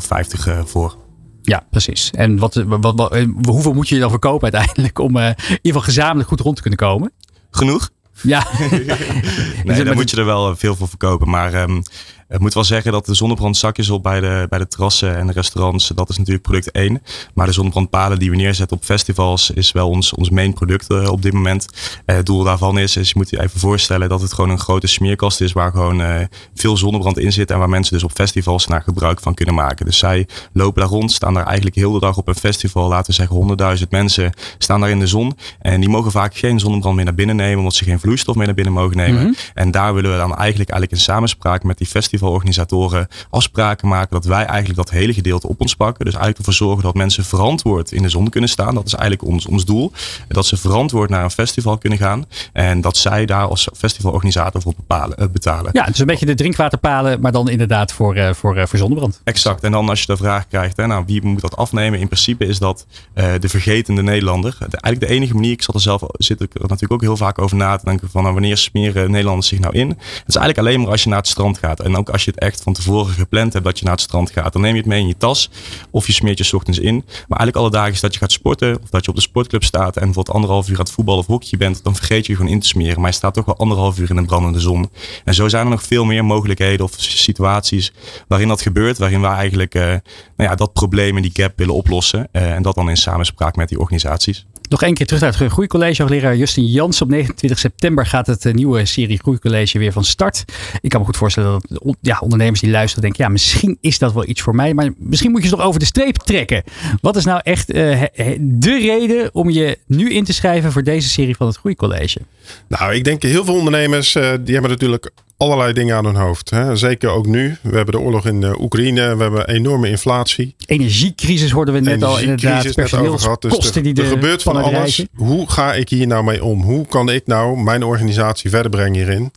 voor. Ja, precies. En wat, wat, wat, hoeveel moet je dan verkopen uiteindelijk om uh, in ieder geval gezamenlijk goed rond te kunnen komen? Genoeg. Ja. [LAUGHS] [LAUGHS] nee, dan moet je er wel veel voor verkopen. Maar um, ik moet wel zeggen dat de zonnebrandzakjes op bij de, bij de terrassen en de restaurants, dat is natuurlijk product 1. Maar de zonnebrandpalen die we neerzetten op festivals is wel ons, ons main product uh, op dit moment. Uh, het doel daarvan is, is, je moet je even voorstellen dat het gewoon een grote smeerkast is waar gewoon uh, veel zonnebrand in zit en waar mensen dus op festivals naar gebruik van kunnen maken. Dus zij lopen daar rond, staan daar eigenlijk heel de dag op een festival, laten we zeggen 100.000 mensen staan daar in de zon. En die mogen vaak geen zonnebrand meer naar binnen nemen, omdat ze geen vloeistof meer naar binnen mogen nemen. Mm -hmm. En daar willen we dan eigenlijk, eigenlijk in samenspraak met die festivals festivalorganisatoren afspraken maken dat wij eigenlijk dat hele gedeelte op ons pakken. Dus eigenlijk ervoor zorgen dat mensen verantwoord in de zon kunnen staan. Dat is eigenlijk ons, ons doel. Dat ze verantwoord naar een festival kunnen gaan. En dat zij daar als festivalorganisator voor bepalen, uh, betalen. Ja, het is een beetje de drinkwaterpalen, maar dan inderdaad voor, uh, voor, uh, voor zonnebrand. Exact. En dan als je de vraag krijgt, hè, nou, wie moet dat afnemen? In principe is dat de vergetende Nederlander. De, eigenlijk de enige manier, ik zat er zelf zit ik er natuurlijk ook heel vaak over na te denken van nou, wanneer smeren Nederlanders zich nou in? Het is eigenlijk alleen maar als je naar het strand gaat. En ook als je het echt van tevoren gepland hebt dat je naar het strand gaat, dan neem je het mee in je tas of je smeert je ochtends in. Maar eigenlijk alle dagen is dat je gaat sporten of dat je op de sportclub staat en bijvoorbeeld anderhalf uur aan het voetballen of hockey bent, dan vergeet je je gewoon in te smeren. Maar je staat toch wel anderhalf uur in een brandende zon. En zo zijn er nog veel meer mogelijkheden of situaties waarin dat gebeurt, waarin wij eigenlijk uh, nou ja, dat probleem en die gap willen oplossen. Uh, en dat dan in samenspraak met die organisaties. Nog één keer terug naar het Groeicollege. Hoogleraar Justin Jans. Op 29 september gaat het eh, nieuwe serie Groeicollege weer van start. Ik kan me goed voorstellen dat ja, ondernemers die luisteren denken... ja, misschien is dat wel iets voor mij. Maar misschien moet je ze nog over de streep trekken. Wat is nou echt uh, de reden om je nu in te schrijven... voor deze serie van het Groeicollege? Nou, ik denk heel veel ondernemers... Uh, die hebben natuurlijk allerlei dingen aan hun hoofd. Hè. Zeker ook nu. We hebben de oorlog in uh, Oekraïne. We hebben enorme inflatie. Energiecrisis hoorden we net al inderdaad. Personeelskosten dus die er gebeurt van alles. Reizen. Hoe ga ik hier nou mee om? Hoe kan ik nou mijn organisatie verder brengen hierin?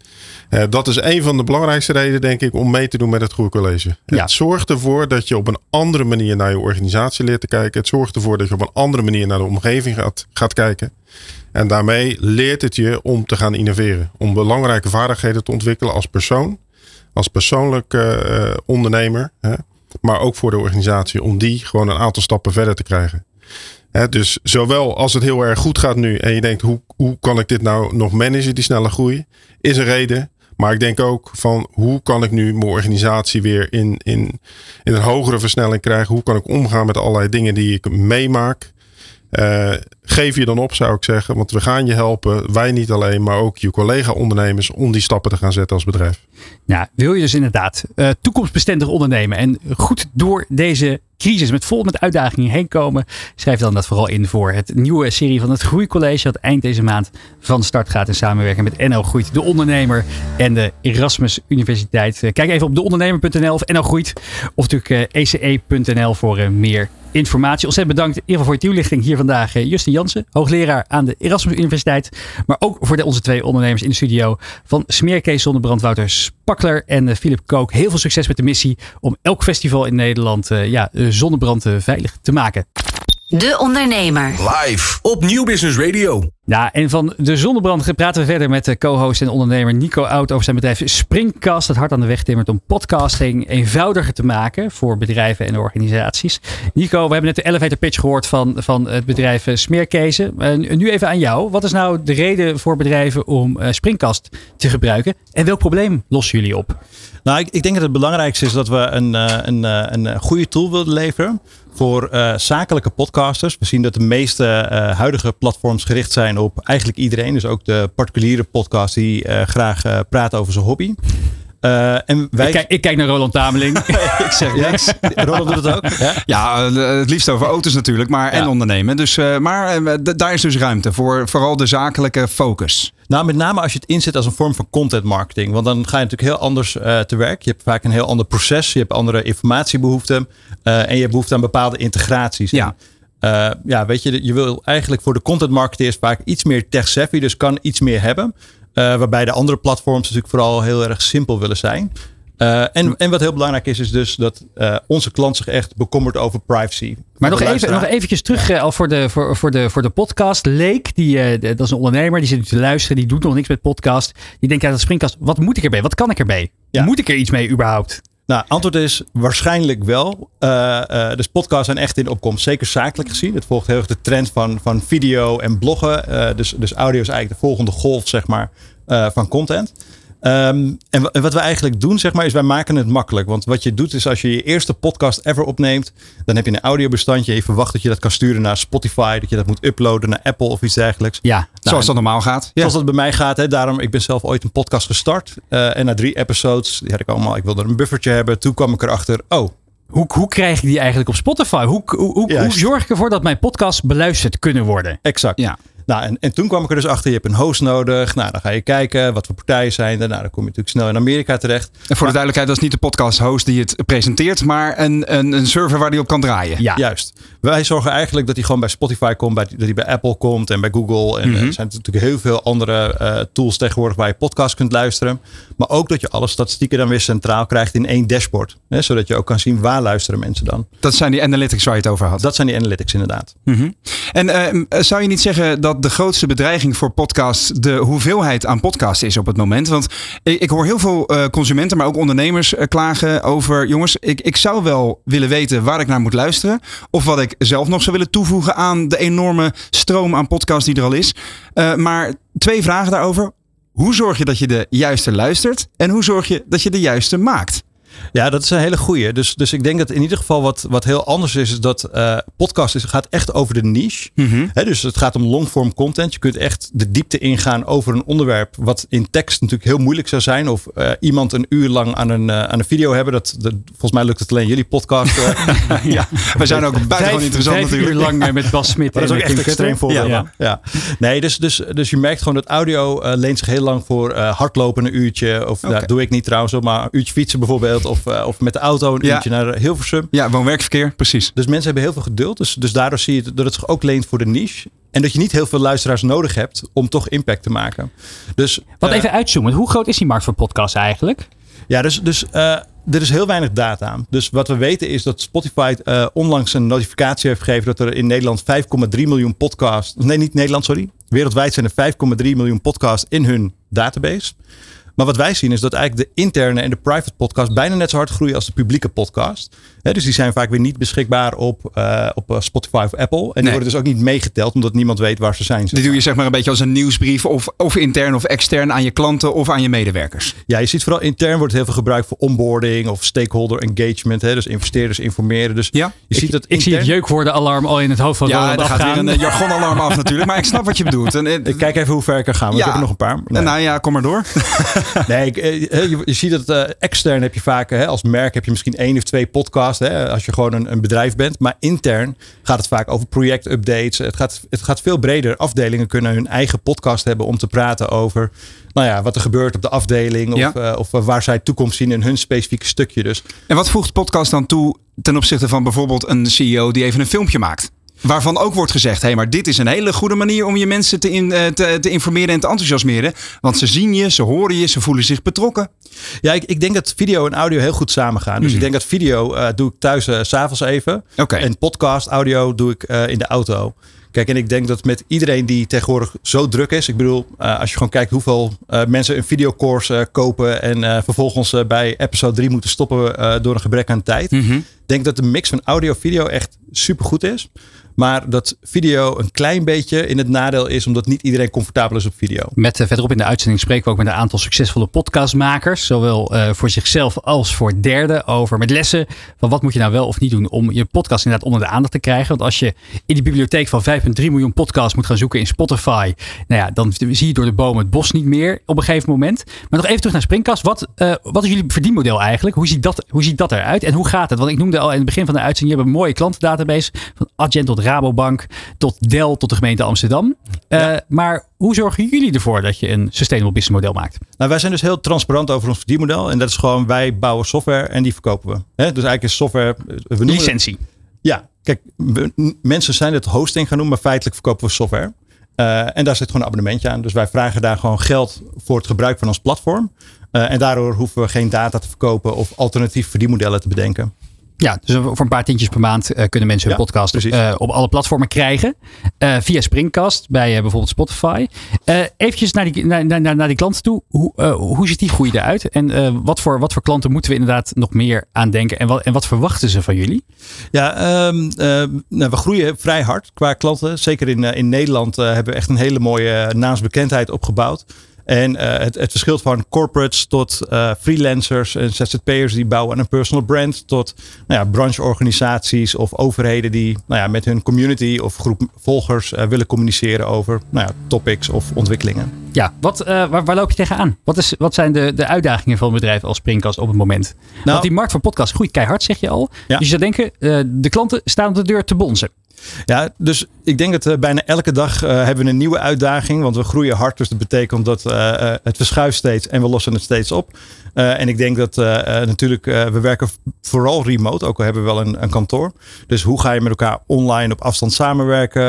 Uh, dat is een van de belangrijkste redenen, denk ik, om mee te doen met het Groeicollege. Ja. Het zorgt ervoor dat je op een andere manier naar je organisatie leert te kijken. Het zorgt ervoor dat je op een andere manier naar de omgeving gaat, gaat kijken. En daarmee leert het je om te gaan innoveren. Om belangrijke vaardigheden te ontwikkelen als persoon. Als persoonlijk uh, ondernemer. Hè, maar ook voor de organisatie. Om die gewoon een aantal stappen verder te krijgen. Hè, dus zowel als het heel erg goed gaat nu. En je denkt hoe, hoe kan ik dit nou nog managen die snelle groei. Is een reden. Maar ik denk ook van hoe kan ik nu mijn organisatie weer in, in, in een hogere versnelling krijgen. Hoe kan ik omgaan met allerlei dingen die ik meemaak. Uh, geef je dan op, zou ik zeggen. Want we gaan je helpen, wij niet alleen, maar ook je collega-ondernemers, om die stappen te gaan zetten als bedrijf. Ja, wil je dus inderdaad uh, toekomstbestendig ondernemen en goed door deze crisis met vol met uitdagingen heen komen, schrijf dan dat vooral in voor het nieuwe serie van het Groeicollege, dat eind deze maand van start gaat in samenwerking met NL Groeit, de ondernemer en de Erasmus Universiteit. Uh, kijk even op deondernemer.nl of NL Groeit of natuurlijk uh, ece.nl voor meer informatie. Ontzettend bedankt in ieder geval voor je toelichting hier vandaag, Justin Jansen, hoogleraar aan de Erasmus Universiteit. Maar ook voor de, onze twee ondernemers in de studio van Smeerkees Zonnebrand, Wouter Spakler en Philip Kook. Heel veel succes met de missie om elk festival in Nederland uh, ja, zonnebrand veilig te maken. De Ondernemer. Live op Nieuw Business Radio. Ja, en van de zonnebrand praten we verder met de co-host en ondernemer Nico Oud over zijn bedrijf Springcast. Dat hard aan de weg timmert om podcasting eenvoudiger te maken voor bedrijven en organisaties. Nico, we hebben net de elevator pitch gehoord van, van het bedrijf Smeerkezen. Uh, nu even aan jou. Wat is nou de reden voor bedrijven om uh, Springcast te gebruiken? En welk probleem lossen jullie op? Nou, ik, denk dat het belangrijkste is dat we een, een, een, goede tool willen leveren voor zakelijke podcasters. We zien dat de meeste huidige platforms gericht zijn op eigenlijk iedereen. Dus ook de particuliere podcast die uh, graag praat over zijn hobby. Uh, en wij... ik, kijk, ik, kijk, naar Roland Tameling. [LAUGHS] ik zeg niks. Roland doet het ook. Ja, ja het liefst over auto's natuurlijk, maar en ondernemen. Dus, uh, maar daar is dus ruimte voor vooral de zakelijke focus. Nou, met name als je het inzet als een vorm van content marketing. Want dan ga je natuurlijk heel anders te werk. Je hebt vaak een heel ander proces. Je hebt andere informatiebehoeften. En je hebt behoefte aan bepaalde integraties. Ja. Uh, ja, weet je, je wil eigenlijk voor de content marketeers vaak iets meer tech savvy. Dus kan iets meer hebben. waarbij de andere platforms natuurlijk vooral heel erg simpel willen zijn. Uh, en, en wat heel belangrijk is, is dus dat uh, onze klant zich echt bekommert over privacy. Maar nog, even, nog eventjes terug al voor de, voor, voor, de, voor de podcast. Leek, die, dat is een ondernemer, die zit nu te luisteren, die doet nog niks met podcast. Die denkt uit de springkast, wat moet ik erbij? Wat kan ik erbij? Ja. Moet ik er iets mee überhaupt? Nou, antwoord is waarschijnlijk wel. dus podcasts zijn echt in opkomst, zeker zakelijk gezien. Het volgt heel erg de trend van, van video en bloggen. dus, dus audio is eigenlijk de volgende golf, zeg maar, van content. Um, en, wat we eigenlijk doen, zeg maar, is wij maken het makkelijk. Want wat je doet is als je je eerste podcast ever opneemt, dan heb je een audiobestandje. Je verwacht dat je dat kan sturen naar Spotify, dat je dat moet uploaden naar Apple of iets dergelijks. Ja, nou, zoals dat normaal gaat. Zoals dat bij mij gaat. Hè. Daarom, ik ben zelf ooit een podcast gestart. Uh, en na drie episodes, die had ik allemaal, ik wilde een buffertje hebben. Toen kwam ik erachter, oh, hoe, hoe krijg ik die eigenlijk op Spotify? Hoe, hoe, hoe, hoe zorg ik ervoor dat mijn podcasts beluisterd kunnen worden? Exact. Ja. Nou, en, en toen kwam ik er dus achter, je hebt een host nodig. Nou, dan ga je kijken wat voor partijen zijn er. Nou, dan kom je natuurlijk snel in Amerika terecht. En voor de duidelijkheid, dat is niet de podcast host die het presenteert, maar een, een, een server waar die op kan draaien. Ja, juist. Wij zorgen eigenlijk dat hij gewoon bij Spotify komt, bij, dat hij bij Apple komt en bij Google. En mhm. er zijn natuurlijk heel veel andere uh, tools tegenwoordig waar je podcast kunt luisteren. Maar ook dat je alle statistieken dan weer centraal krijgt in één dashboard. Hè, zodat je ook kan zien waar luisteren mensen dan. Dat zijn die analytics waar je het over had. Dat zijn die analytics inderdaad. Mm En uh, zou je niet zeggen dat de grootste bedreiging voor podcasts de hoeveelheid aan podcasts is op het moment? Want ik, ik hoor heel veel uh, consumenten, maar ook ondernemers klagen over... jongens, ik, ik zou wel willen weten waar ik naar moet luisteren. Of wat ik zelf nog zou willen toevoegen aan de enorme stroom aan podcasts die er al is. Uh, maar twee vragen daarover. Hoe zorg je dat je de juiste luistert? En hoe zorg je dat je de juiste maakt? Ja, dat is een hele goeie. Dus, dus ik denk dat in ieder geval wat, wat heel anders is, is dat uh, podcast is, gaat echt over de niche. Mm dus het gaat om longform content. Je kunt echt de diepte ingaan over een onderwerp wat in tekst natuurlijk heel moeilijk zou zijn. Of uh, iemand een uur lang aan een, uh, aan een video hebben. Dat, dat, volgens mij lukt het alleen jullie podcast. [LAUGHS] ja, we zijn ook buitengewoon interessant vijf natuurlijk. uur lang met Bas Smit. dat is ook echt extreem voorbeeld. Ja, ja. Nee, dus, dus, dus je merkt gewoon dat audio leent zich heel lang voor hardlopen een uurtje. Of okay. dat doe ik niet trouwens, maar een uurtje fietsen bijvoorbeeld. Of, uh, of met de auto een ja. uurtje naar Hilversum. Ja, woon-werkverkeer, precies. Dus mensen hebben heel veel geduld. Dus, dus daardoor zie je dat het zich ook leent voor de niche. En dat je niet heel veel luisteraars nodig hebt om toch impact te maken. Dus, Wat uh, even uitzoomen. Hoe groot is die markt voor podcasts eigenlijk? Ja, dus, dus uh, er is heel weinig data aan. Dus wat we weten is dat Spotify uh, onlangs een notificatie heeft gegeven dat er in Nederland 5,3 miljoen podcasts. Nee, niet Nederland, sorry. Wereldwijd zijn er 5,3 miljoen podcasts in hun database. Maar wat wij zien is dat eigenlijk de interne en de private podcast bijna net zo hard groeien als de publieke podcast. He, dus die zijn vaak weer niet beschikbaar op, uh, op Spotify of Apple. En die nee. worden dus ook niet meegeteld omdat niemand weet waar ze zijn. Die doe je zeg maar een beetje als een nieuwsbrief of, of intern of extern aan je klanten of aan je medewerkers. Ja, je ziet vooral intern wordt heel veel gebruikt voor onboarding of stakeholder engagement. Hè, dus investeerders informeren. Dus ja, je ik, ziet dat intern... ik zie het jeukwoordenalarm al in het hoofd van Ja, er gaat weer een jargonalarm af natuurlijk. Maar ik snap wat je bedoelt. En, ik kijk even hoe ver ik er ga. Want ja. ik heb er nog een paar. Nee. Nou ja, kom maar door. [LAUGHS] [LAUGHS] nee, ik, je, je, ziet dat uh, extern heb je vaak, hè, als merk heb je misschien één of twee podcasts. Hè, als je gewoon een, een, bedrijf bent. Maar intern gaat het vaak over projectupdates. Het gaat, het gaat veel breder. Afdelingen kunnen hun eigen podcast hebben om te praten over nou ja, wat er gebeurt op de afdeling. Of, ja. uh, of waar zij toekomst zien in hun specifieke stukje. Dus. En wat voegt podcast dan toe ten opzichte van bijvoorbeeld een CEO die even een filmpje maakt? Waarvan ook wordt gezegd: hé, hey, maar dit is een hele goede manier om je mensen te, in, te, te, informeren en te enthousiasmeren. Want ze zien je, ze horen je, ze voelen zich betrokken. Ja, ik, ik denk dat video en audio heel goed samengaan. Dus mm. ik denk dat video uh, doe ik thuis uh, s'avonds even. Okay. En podcast, audio doe ik uh, in de auto. Kijk, en ik denk dat met iedereen die tegenwoordig zo druk is. Ik bedoel, uh, als je gewoon kijkt hoeveel uh, mensen een videocourse uh, kopen. En vervolgens bij episode 3 moeten stoppen door een gebrek aan tijd. Mm -hmm. denk dat de mix van audio-video echt super goed is. Maar dat video een klein beetje in het nadeel is, omdat niet iedereen comfortabel is op video. Met uh, verderop in de uitzending spreken we ook met een aantal succesvolle podcastmakers. Zowel uh, voor zichzelf als voor derden. Over met lessen van wat moet je nou wel of niet doen om je podcast inderdaad onder de aandacht te krijgen. Want als je in die bibliotheek van 5,3 miljoen podcasts moet gaan zoeken in Spotify. Nou ja, dan zie je door de bomen het bos niet meer op een gegeven moment. Maar nog even terug naar Springcast. Wat, uh, wat is jullie verdienmodel eigenlijk? Hoe ziet, dat, hoe ziet dat eruit? En hoe gaat het? Want ik noemde al in het begin van de uitzending, je hebt een mooie klantendatabase. Van Adyen tot Rabobank, tot Dell, tot de gemeente Amsterdam. Uh, maar hoe zorgen jullie ervoor dat je een sustainable business model maakt? Nou, wij zijn dus heel transparant over ons verdienmodel. En dat is gewoon, wij bouwen software en die verkopen we. He, dus eigenlijk is software... We Licentie. Ja, kijk, we, mensen zijn het hosting gaan noemen, maar feitelijk verkopen we software. Uh, en daar zit gewoon een abonnementje aan. Dus wij vragen daar gewoon geld voor het gebruik van ons platform. Uh, en daardoor hoeven we geen data te verkopen of alternatief verdienmodellen te bedenken. Ja, dus voor een paar tientjes per maand uh, kunnen mensen hun ja, podcast uh, op alle platformen krijgen. Uh, via Springcast bij bijvoorbeeld Spotify. eventjes naar die, naar, naar, naar die klanten toe. Hoe, hoe ziet die groei eruit? En wat, voor, wat voor klanten moeten we inderdaad nog meer aan denken? En wat, en wat verwachten ze van jullie? Ja, um, nou, we groeien vrij hard qua klanten. Zeker in, in Nederland hebben we echt een hele mooie naamsbekendheid opgebouwd. En uh, het, het verschilt van corporates tot uh, freelancers en ZZP'ers die bouwen aan een personal brand. Tot nou ja, brancheorganisaties of overheden die nou ja, met hun community of groep volgers uh, willen communiceren over nou ja, topics of ontwikkelingen. Ja, wat, waar, waar, loop je tegenaan? Wat, is, wat zijn de, de uitdagingen van bedrijf als Springcast op het moment? Nou, Want die markt van podcast groeit keihard, zeg je al. Ja. Dus je zou denken, de klanten staan op de deur te bonzen. Ja, dus ik denk dat uh, bijna elke dag uh, hebben we een nieuwe uitdaging. Want we groeien hard. Dus dat betekent dat uh, het verschuift steeds en we lossen het steeds op. en ik denk dat natuurlijk, we werken vooral remote. Ook al hebben we wel een, een kantoor. Dus hoe ga je met elkaar online op afstand samenwerken?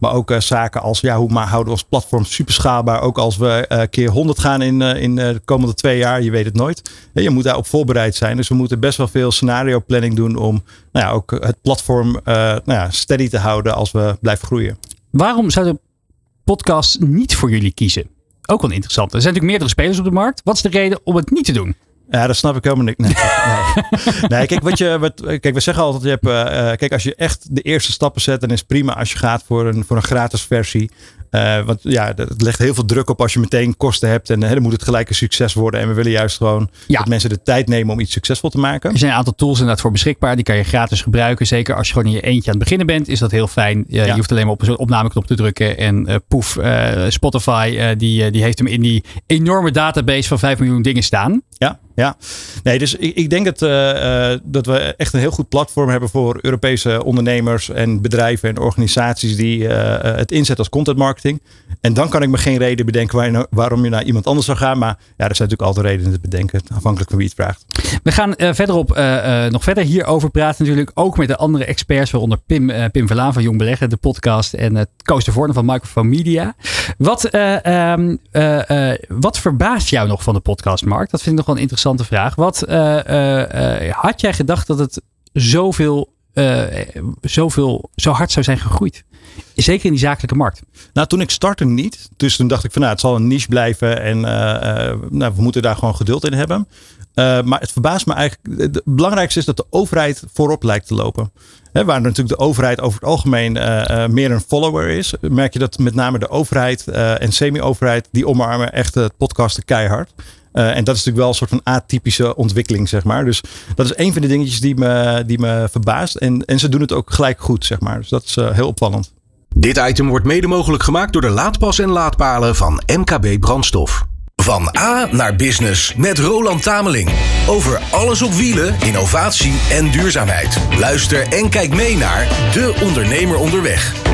maar ook zaken als, ja, hoe houden we ons platform super schaalbaar? Ook als we keer 100 gaan in, in de komende twee jaar. Je weet het nooit. je moet daarop voorbereid zijn. Dus we moeten best wel veel scenario planning doen om nou ja, ook het platform nou ja, steady te houden als we blijven groeien. Waarom zouden podcasts niet voor jullie kiezen? Ook wel interessant. Er zijn natuurlijk meerdere spelers op de markt. Wat is de reden om het niet te doen? Ja, dat snap ik helemaal niet. Nee, [LAUGHS] nee. nee kijk, wat je, wat, kijk, we zeggen altijd, je hebt, uh, kijk, als je echt de eerste stappen zet, dan is het prima als je gaat voor een, voor een gratis versie. Uh, want ja, het legt heel veel druk op als je meteen kosten hebt. En uh, dan moet het gelijk een succes worden. En we willen juist gewoon ja. dat mensen de tijd nemen om iets succesvol te maken. Er zijn een aantal tools inderdaad voor beschikbaar. Die kan je gratis gebruiken. Zeker als je gewoon in je eentje aan het beginnen bent, is dat heel fijn. Uh, ja. Je hoeft alleen maar op een opnameknop te drukken. En poef, Spotify, die, die heeft hem in die enorme database van 5 miljoen dingen staan. Ja, ja. Nee, dus ik, ik denk dat, uh, dat we echt een heel goed platform hebben voor Europese ondernemers en bedrijven en organisaties die uh, het inzetten als content marketing. En dan kan ik me geen reden bedenken je, waarom je naar iemand anders zou gaan. Maar ja, er zijn natuurlijk altijd redenen te bedenken, afhankelijk van wie het vraagt. We gaan verderop nog verder hierover praten natuurlijk. Ook met de andere experts, waaronder Pim, Pim Verlaan van Jong Beleggen, de podcast. En Koos de Voorne van Microphone Media. Wat, um, wat verbaast jou nog van de podcastmarkt? Dat vind ik nog wel een vraag. Wat had jij gedacht dat het zoveel, zoveel, zo hard zou zijn gegroeid? Zeker in die zakelijke markt. Nou, toen ik startte niet. Dus toen dacht ik van nou, het zal een niche blijven. En nou, we moeten daar gewoon geduld in hebben. Maar het verbaast me eigenlijk. Het belangrijkste is dat de overheid voorop lijkt te lopen. He, waar natuurlijk de overheid over het algemeen meer een follower is. Merk je dat met name de overheid en semi-overheid. die omarmen echt het podcasten keihard. Uh, en dat is natuurlijk wel een soort van atypische ontwikkeling, zeg maar. Dus dat is een van de dingetjes die me, die me verbaast. En, en ze doen het ook gelijk goed, zeg maar. Dus dat is uh, heel opvallend. Dit item wordt mede mogelijk gemaakt door de laadpas en laadpalen van MKB Brandstof. Van A naar business met Roland Tameling. Over alles op wielen, innovatie en duurzaamheid. Luister en kijk mee naar De Ondernemer Onderweg.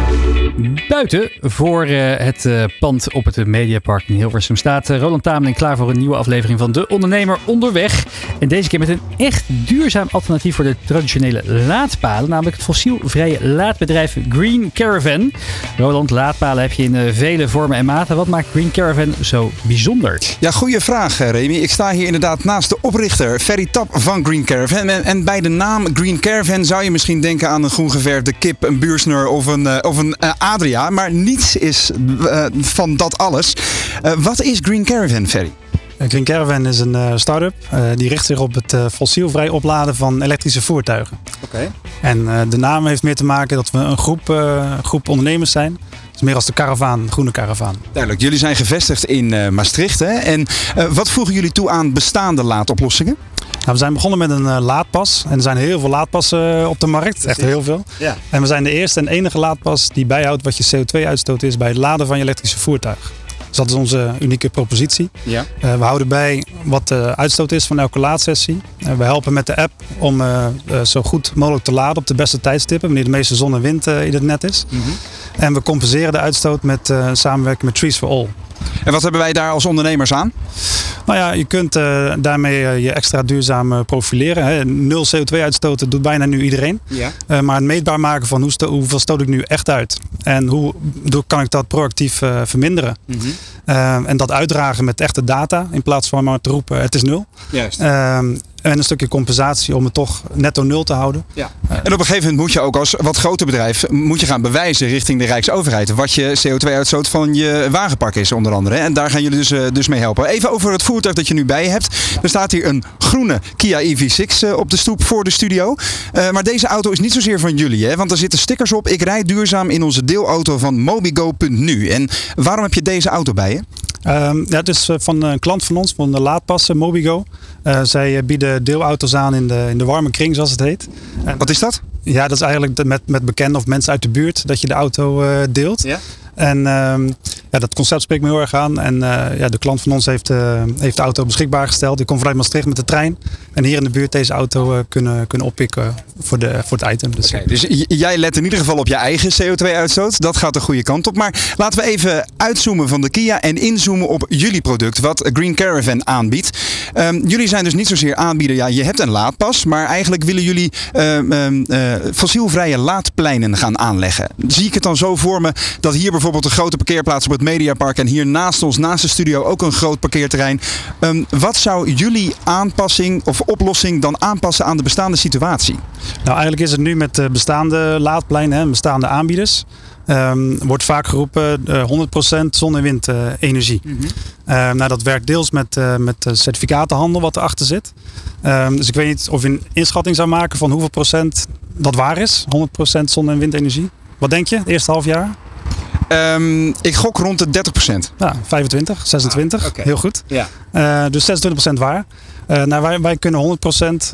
Buiten voor uh, het uh, pand op het Mediapark in Hilversum staat uh, Roland Tameling klaar voor een nieuwe aflevering van De Ondernemer Onderweg. En deze keer met een echt duurzaam alternatief voor de traditionele laadpalen, namelijk het fossielvrije laadbedrijf Green Caravan. Roland, laadpalen heb je in vele vormen en maten. Wat maakt Green Caravan zo bijzonder? Ja, goede vraag Remy. Ik sta hier inderdaad naast de oprichter Ferry Tap van Green Caravan. En, bij de naam Green Caravan zou je misschien denken aan een groen geverfde kip, een buursner of een, of een Adria, maar niets is uh, van dat alles. Uh, wat is Green Caravan, Ferry? Green Caravan is een uh, start-up. Uh, die richt zich op het uh, fossielvrij opladen van elektrische voertuigen. Oké. En de naam heeft meer te maken dat we een groep, groep ondernemers zijn. Het is meer als de karavaan, groene karavaan. Duidelijk. Jullie zijn gevestigd in Maastricht. Hè? En wat voegen jullie toe aan bestaande laadoplossingen? Nou, we zijn begonnen met een laadpas. En er zijn heel veel laadpassen op de markt. Echt heel veel. Ja. En we zijn de eerste en enige laadpas die bijhoudt wat je CO2-uitstoot is bij het laden van je elektrische voertuig. Dus dat is onze unieke propositie. Ja. Uh, we houden bij wat de uitstoot is van elke laadsessie. Uh, we helpen met de app om uh, zo goed mogelijk te laden op de beste tijdstippen, wanneer de meeste zon en wind in het net is. Mm -hmm. En we compenseren de uitstoot met samenwerking met Trees for All. En wat hebben wij daar als ondernemers aan? Nou ja, je kunt uh, daarmee uh, je extra duurzaam uh, profileren. Hè. Nul CO2-uitstoten doet bijna nu iedereen. Ja. maar het meetbaar maken van hoe sto hoeveel stoot ik nu echt uit. En hoe kan ik dat proactief verminderen. Mm -hmm. en dat uitdragen met echte data. In plaats van maar te roepen het is nul. Juist. En een stukje compensatie om het toch netto nul te houden. Ja. En op een gegeven moment moet je ook als wat groter bedrijf moet je gaan bewijzen richting de Rijksoverheid wat je CO2-uitstoot van je wagenpark is onder andere. En daar gaan jullie dus, uh, dus mee helpen. Even over het voertuig dat je nu bij je hebt. Er staat hier een groene Kia EV6 uh, op de stoep voor de studio. Uh, maar deze auto is niet zozeer van jullie, hè? want er zitten stickers op. Ik rijd duurzaam in onze deelauto van mobigo.nu. En waarom heb je deze auto bij je? Um, ja, het is van een klant van ons, van de laadpassen Mobigo. Uh, zij bieden deelauto's aan in de, in de warme kring, zoals het heet. En, Wat is dat? Ja, dat is eigenlijk met, met bekenden of mensen uit de buurt dat je de auto uh, deelt. Ja? En uh, ja, dat concept spreekt me heel erg aan. En uh, ja, de klant van ons heeft, uh, heeft de auto beschikbaar gesteld. Die komt vanuit Maastricht met de trein. En hier in de buurt deze auto kunnen, kunnen oppikken voor, de, voor het item. Dus, okay, dus jij let in ieder geval op je eigen CO2-uitstoot. Dat gaat de goede kant op. Maar laten we even uitzoomen van de Kia en inzoomen op jullie product. Wat Green Caravan aanbiedt. Um, jullie zijn dus niet zozeer aanbieder. Ja, je hebt een laadpas. Maar eigenlijk willen jullie um, fossielvrije laadpleinen gaan aanleggen. Zie ik het dan zo voor me dat hier bijvoorbeeld een grote parkeerplaats op het Mediapark en hier naast ons, naast de studio, ook een groot parkeerterrein. Um, wat zou jullie aanpassing of oplossing dan aanpassen aan de bestaande situatie? Nou, eigenlijk is het nu met de bestaande laadpleinen, bestaande aanbieders. Um, wordt vaak geroepen uh, 100% zon- en windenergie. Mm -hmm. uh, nou, dat werkt deels met, uh, met certificatenhandel wat erachter zit. Um, dus ik weet niet of je een inschatting zou maken van hoeveel procent dat waar is. 100% zon- en windenergie. Wat denk je, het eerste half jaar? Um, ik gok rond de 30%. Ja, 25, 26. Ah, okay. Heel goed. Ja. Uh, dus 26% waar. Uh, nou, wij, wij kunnen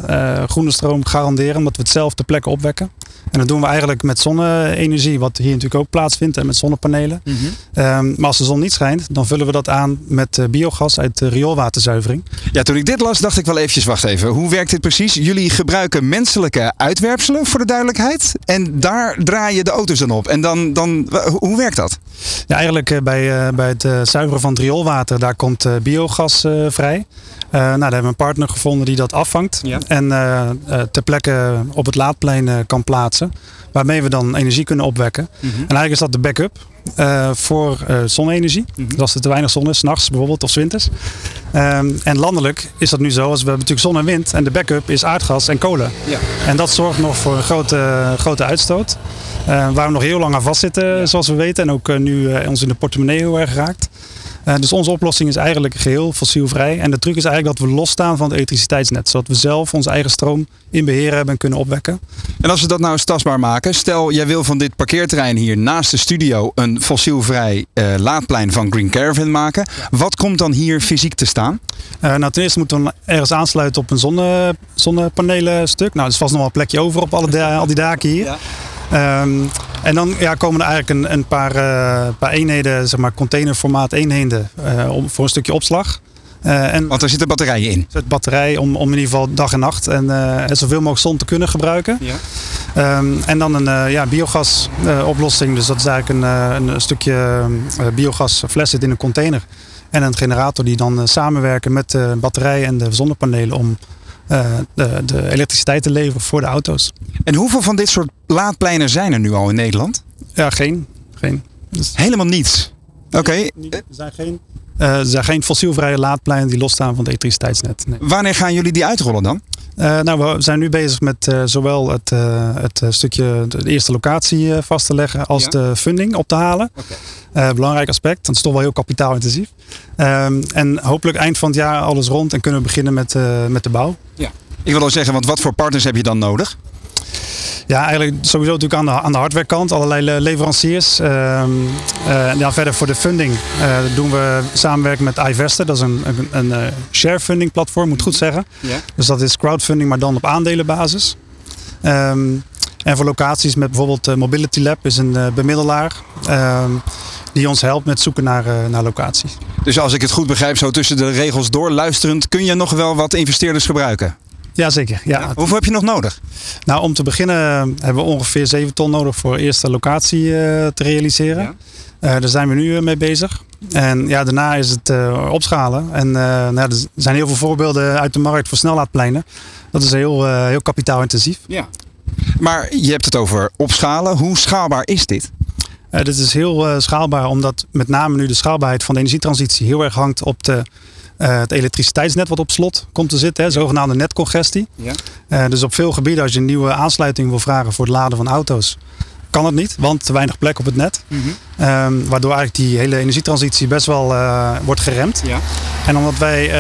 100% uh, groene stroom garanderen omdat we het zelf ter plekke opwekken. En dat doen we eigenlijk met zonne-energie, wat hier natuurlijk ook plaatsvindt, en met zonnepanelen. Mm -hmm. um, maar als de zon niet schijnt, dan vullen we dat aan met uh, biogas uit de rioolwaterzuivering. Ja, toen ik dit las, dacht ik wel eventjes, wacht even. Hoe werkt dit precies? Jullie gebruiken menselijke uitwerpselen, voor de duidelijkheid. En daar draai je de auto's dan op. En dan, dan hoe werkt dat? Ja, eigenlijk uh, bij, uh, bij het zuiveren van het rioolwater, daar komt biogas vrij. Uh, nou, daar hebben we een partner gevonden die dat afvangt. Ja. En uh, uh, ter plekke op het laadplein kan plaatsen. Waarmee we dan energie kunnen opwekken. Mm -hmm. En eigenlijk is dat de backup voor zonne-energie. Mm -hmm. Dus als er te weinig zon is, s'nachts bijvoorbeeld of winters. Um, en landelijk is dat nu zo. Als we hebben natuurlijk zon en wind. En de backup is aardgas en kolen. Ja. En dat zorgt nog voor een grote, grote uitstoot. waar we nog heel lang aan vastzitten, ja. zoals we weten. En ook nu ons in de portemonnee heel erg raakt. Uh, dus onze oplossing is eigenlijk geheel fossielvrij. En de truc is eigenlijk dat we losstaan van het elektriciteitsnet. Zodat we zelf onze eigen stroom in beheer hebben en kunnen opwekken. En als we dat nou eens tastbaar maken. Stel, jij wil van dit parkeerterrein hier naast de studio een fossielvrij uh, laadplein van Green Caravan maken. Ja. Wat komt dan hier fysiek te staan? Uh, nou, ten eerste moeten we ergens aansluiten op een zonne, zonnepanelen stuk. Nou, er is vast nog wel een plekje over op alle al die daken hier. Ja. Um, en dan ja, komen er eigenlijk een, een paar, uh, paar eenheden, zeg maar containerformaat eenheden, uh, om, voor een stukje opslag. Uh, en Want er zitten batterijen in? Er zit batterij om, om in ieder geval dag en nacht en zoveel mogelijk zon te kunnen gebruiken. Ja. Um, en dan een ja, biogasoplossing. dus dat is eigenlijk een, een stukje biogasfles zit in een container. En een generator die dan samenwerken met de batterij en de zonnepanelen om de, de, elektriciteit te leveren voor de auto's. En hoeveel van dit soort laadpleinen zijn er nu al in Nederland? Ja, geen. geen. Dus Helemaal niets? Oké. Okay. Er zijn geen, er zijn geen fossielvrije laadpleinen die losstaan van het elektriciteitsnet. Nee. Wanneer gaan jullie die uitrollen dan? Uh, nou, we zijn nu bezig met uh, zowel het, uh, het stukje de eerste locatie vast te leggen als ja. de funding op te halen. Okay. belangrijk aspect, want het is toch wel heel kapitaalintensief. Um, en hopelijk eind van het jaar alles rond en kunnen we beginnen met, met de bouw. Ja. Ik wil ook zeggen, want wat voor partners heb je dan nodig? Ja, eigenlijk sowieso natuurlijk aan de, aan de hardwarekant. Allerlei leveranciers. Uh, uh, ja, verder voor de funding uh, doen we samenwerken met iVester. Dat is een, een, een uh, share funding platform, moet ik goed zeggen. Ja. Dus dat is crowdfunding, maar dan op aandelenbasis. Um, en voor locaties met bijvoorbeeld Mobility Lab is een bemiddelaar. Um, die ons helpt met zoeken naar, naar locaties. Dus als ik het goed begrijp, zo tussen de regels door luisterend, kun je nog wel wat investeerders gebruiken? Jazeker. Ja. ja. Hoeveel heb je nog nodig? Nou, om te beginnen hebben we ongeveer 7 ton nodig voor de eerste locatie uh, te realiseren. Ja. Uh, daar zijn we nu mee bezig. En ja, daarna is het uh, opschalen. En nou, er zijn heel veel voorbeelden uit de markt voor snellaadpleinen. Dat is heel, heel kapitaalintensief. Ja. Maar je hebt het over opschalen. Hoe schaalbaar is dit? dit is heel schaalbaar, omdat met name nu de schaalbaarheid van de energietransitie heel erg hangt op de uh, het elektriciteitsnet wat op slot komt te zitten, hè, zogenaamde netcongestie. Ja. Uh, dus op veel gebieden, als je een nieuwe aansluiting wil vragen voor het laden van auto's, kan het niet, want te weinig plek op het net. Mm -hmm. um, waardoor eigenlijk die hele energietransitie best wel uh, wordt geremd. Ja. En omdat wij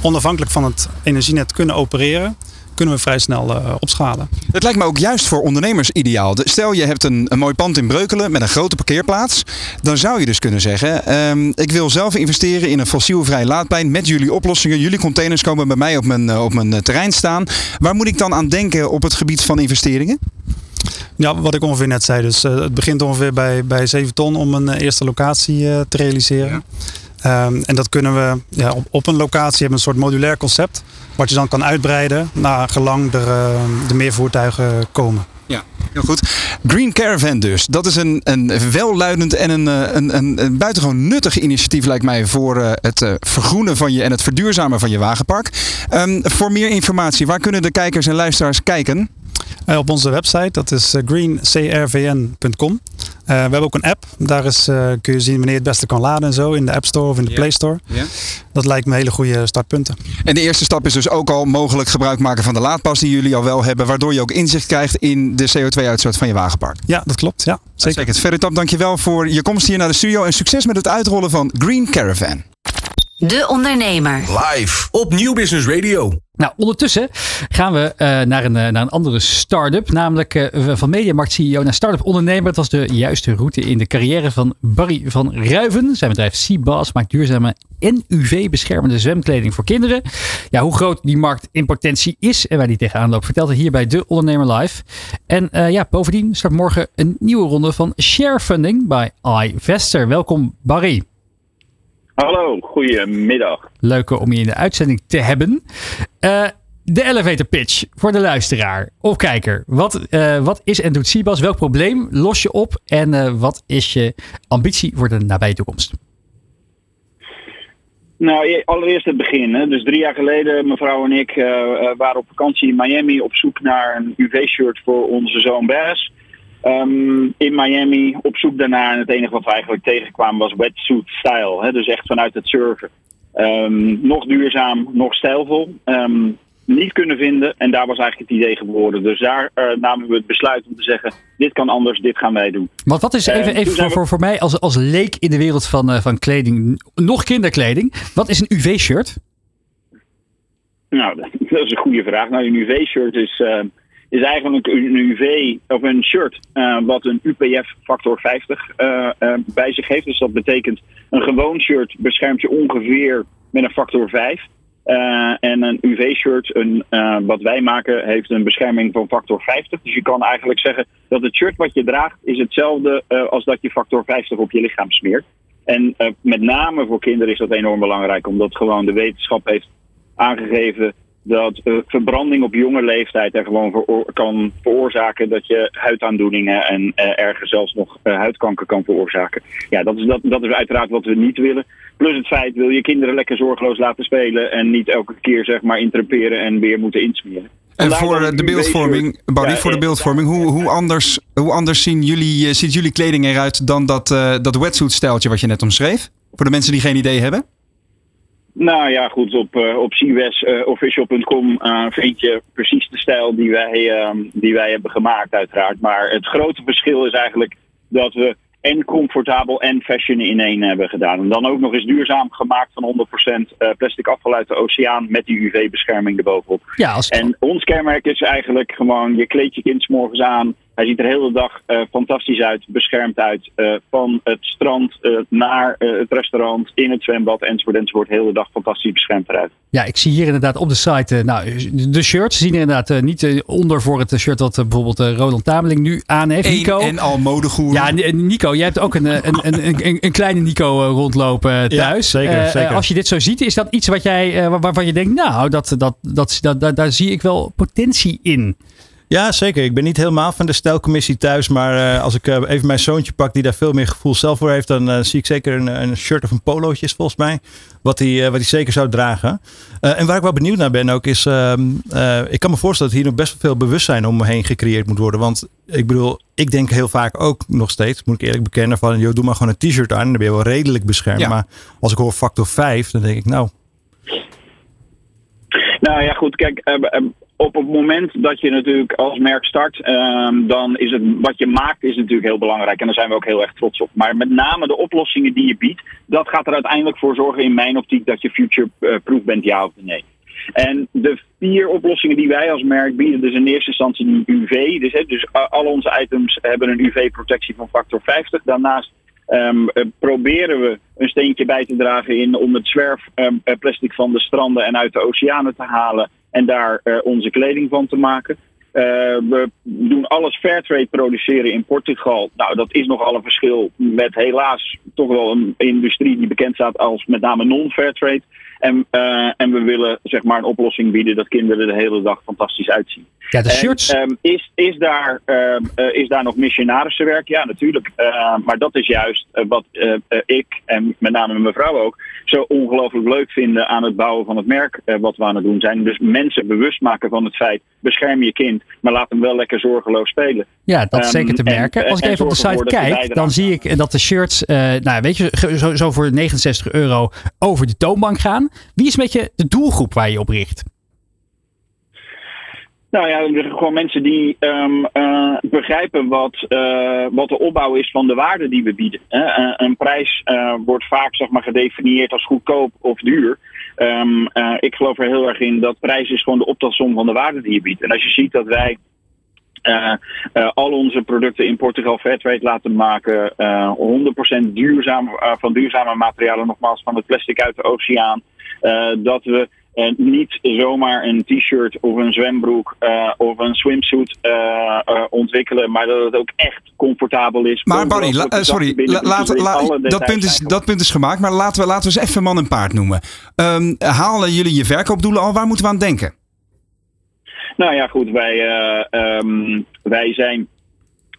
onafhankelijk van het energienet kunnen opereren, kunnen we vrij snel uh, opschalen. Het lijkt me ook juist voor ondernemers ideaal. Stel je hebt een, een mooi pand in Breukelen met een grote parkeerplaats. Dan zou je dus kunnen zeggen, um, ik wil zelf investeren in een fossielvrij laadplein met jullie oplossingen. Jullie containers komen bij mij op mijn, uh, op mijn terrein staan. Waar moet ik dan aan denken op het gebied van investeringen? Ja, wat ik ongeveer net zei. Dus uh, het begint ongeveer bij, bij 7 ton om een eerste locatie te realiseren. Ja. Um, en dat kunnen we ja, op, op een locatie hebben een soort modulair concept. Wat je dan kan uitbreiden naar gelang er de meer voertuigen komen. Ja, heel goed. Green Caravan dus. Dat is een, een welluidend en een, een, een, een buitengewoon nuttig initiatief lijkt mij voor uh, het vergroenen van je en het verduurzamen van je wagenpark. Um, voor meer informatie, waar kunnen de kijkers en luisteraars kijken? Op onze website, dat is greencrvn.com. we hebben ook een app. Daar is, kun je zien wanneer je het beste kan laden en zo in de App Store of in de. Play Store. Yeah. Dat lijkt me hele goede startpunten. En de eerste stap is dus ook al mogelijk gebruik maken van de laadpas die jullie al wel hebben, waardoor je ook inzicht krijgt in de CO2-uitstoot van je wagenpark. Ja, dat klopt. Ja, zeker. Verder dankjewel voor je komst hier naar de studio en succes met het uitrollen van Green Caravan. De Ondernemer. Live op Nieuw Business Radio. Nou, ondertussen gaan we uh, naar, een, naar een andere start-up. Namelijk uh, van Mediamarkt CEO naar start-up ondernemer. Dat was de juiste route in de carrière van Barry van Ruiven. Zijn bedrijf Seabass maakt duurzame en UV-beschermende zwemkleding voor kinderen. Ja, hoe groot die markt in potentie is en waar die tegenaan loopt, vertelt hij hier bij De Ondernemer Live. En uh, ja, bovendien start morgen een nieuwe ronde van share funding bij iVester. Welkom Barry. Hallo, goedemiddag. Leuk om je in de uitzending te hebben. Uh, de elevator pitch voor de luisteraar of kijker. Wat, uh, wat is en doet Sibas? Welk probleem los je op? En uh, wat is je ambitie voor de nabije toekomst? Nou, e-, allereerst het begin. Hè. Dus drie jaar geleden, mevrouw en ik uh, waren op vakantie in Miami op zoek naar een UV-shirt voor onze zoon Bas. Um, in Miami op zoek daarnaar. En het enige wat we eigenlijk tegenkwamen was wetsuit style. Hè? Dus echt vanuit het surfen. Um, nog duurzaam, nog stijlvol. Um, niet kunnen vinden. En daar was eigenlijk het idee geboren. Dus daar uh, namen we het besluit om te zeggen: dit kan anders, dit gaan wij doen. Want wat is even, even voor, voor, voor mij als, als leek in de wereld van, uh, van kleding, nog kinderkleding, wat is een UV-shirt? Nou, [LAUGHS] dat is een goede vraag. Nou, een UV-shirt is. Is eigenlijk een UV of een shirt uh, wat een UPF factor 50 uh, uh, bij zich heeft. Dus dat betekent een gewoon shirt beschermt je ongeveer met een factor 5. Uh, en een UV-shirt, wat wij maken, heeft een bescherming van factor 50. Dus je kan eigenlijk zeggen dat het shirt wat je draagt is hetzelfde als dat je factor 50 op je lichaam smeert. En met name voor kinderen is dat enorm belangrijk, omdat gewoon de wetenschap heeft aangegeven dat uh, verbranding op jonge leeftijd er gewoon kan veroorzaken dat je huidaandoeningen en uh, ergens zelfs nog uh, huidkanker kan veroorzaken. Ja, dat is, dat, dat is uiteraard wat we niet willen. Plus het feit, wil je kinderen lekker zorgeloos laten spelen en niet elke keer zeg maar interperen en weer moeten insmeren. En voor de beeldvorming, Barry, voor de beeldvorming, hoe, hoe, anders, hoe anders zien jullie, ziet jullie kleding eruit dan dat, dat wetsuit stijltje wat je net omschreef? Voor de mensen die geen idee hebben? Nou ja, goed, op, uh, op cwesofficial.com uh, vind je precies de stijl die wij, ehm, die wij hebben gemaakt, uiteraard. Maar het grote verschil is eigenlijk dat we en comfortabel en fashion in één hebben gedaan. En dan ook nog eens duurzaam gemaakt van 100% uh, plastic afval uit de oceaan met die UV-bescherming erbovenop. Ja, als... En ons kenmerk is eigenlijk gewoon, je kleed je kind morgens aan. Hij ziet er de hele dag uh, fantastisch uit, beschermd uit. Uh, van het strand uh, naar het restaurant, in het zwembad enzovoort enzovoort. De hele dag fantastisch beschermd eruit. Ja, ik zie hier inderdaad op de site, nou, de shirts zien er inderdaad niet onder voor het shirt wat bijvoorbeeld Roland Tameling nu aan heeft. Nico. en al modegoer. Ja, Nico, jij hebt ook een, een, een, een, een kleine Nico rondlopen thuis. Ja, zeker, zeker. Als je dit zo ziet, is dat iets wat jij, waarvan je denkt, nou, dat, dat, dat, dat, dat, daar zie ik wel potentie in. Ja, zeker. Ik ben niet helemaal van de stijlcommissie thuis. Maar uh, als ik uh, even mijn zoontje pak, die daar veel meer gevoel zelf voor heeft, dan uh, zie ik zeker een, een, shirt of een polootje, is volgens mij. Wat hij, wat hij zeker zou dragen. en waar ik wel benieuwd naar ben ook, is. Ehm, ik kan me voorstellen dat hier nog best wel veel bewustzijn om me heen gecreëerd moet worden. Want ik bedoel, ik denk heel vaak ook nog steeds, moet ik eerlijk bekennen, van joh, doe maar gewoon een t-shirt aan. Dan ben je wel redelijk beschermd. Ja. Maar als ik hoor factor 5, dan denk ik, nou. Nou ja, goed, kijk, op het moment dat je natuurlijk als merk start, um, dan is het wat je maakt is natuurlijk heel belangrijk. En daar zijn we ook heel erg trots op. Maar met name de oplossingen die je biedt, dat gaat er uiteindelijk voor zorgen in mijn optiek dat je future-proof bent, ja of nee. En de vier oplossingen die wij als merk bieden, dus in eerste instantie die UV. Dus, hè, dus al onze items hebben een UV-protectie van factor 50. Daarnaast Um, uh, proberen we een steentje bij te dragen in om het zwerfplastic um, van de stranden en uit de oceanen te halen en daar uh, onze kleding van te maken. We doen alles fairtrade produceren in Portugal. Nou, dat is nogal een verschil met helaas toch wel een industrie die bekend staat als met name non-fairtrade. En, uh, en we willen zeg maar een oplossing bieden dat kinderen de hele dag fantastisch uitzien. Ja, de shirts. En, um, is, is, daar, uh, is daar nog missionarissenwerk? Ja, natuurlijk. maar dat is juist wat ik en met name mijn mevrouw ook zo ongelooflijk leuk vinden aan het bouwen van het merk wat we aan het doen zijn. Dus mensen bewust maken van het feit, bescherm je kind, maar laat hem wel lekker zorgeloos spelen. Ja, dat is zeker te merken. En, Als ik even op de site kijk, dan zie ik dat de shirts, nou weet je, zo, zo voor 69 euro over de toonbank gaan. Wie is met je de doelgroep waar je op richt? Nou ja, gewoon mensen die um, uh, begrijpen wat, uh, wat de opbouw is van de waarde die we bieden. Uh, een prijs wordt vaak zeg maar, gedefinieerd als goedkoop of duur. Um, ik geloof er heel erg in dat prijs is gewoon de optelsom van de waarde die je biedt. En als je ziet dat wij uh, uh, al onze producten in Portugal Fairtrade laten maken. Uh, 100% duurzaam, van duurzame materialen, nogmaals van het plastic uit de oceaan. dat we niet zomaar een t-shirt of een zwembroek of een swimsuit ontwikkelen, maar dat het ook echt comfortabel is. Maar Barry, la, sorry, la, laat, la, dat, punt is, dat punt is gemaakt, maar laten we, laten we eens even man en paard noemen. Um, halen jullie je verkoopdoelen al? Waar moeten we aan denken? Nou ja, goed, wij, um, wij zijn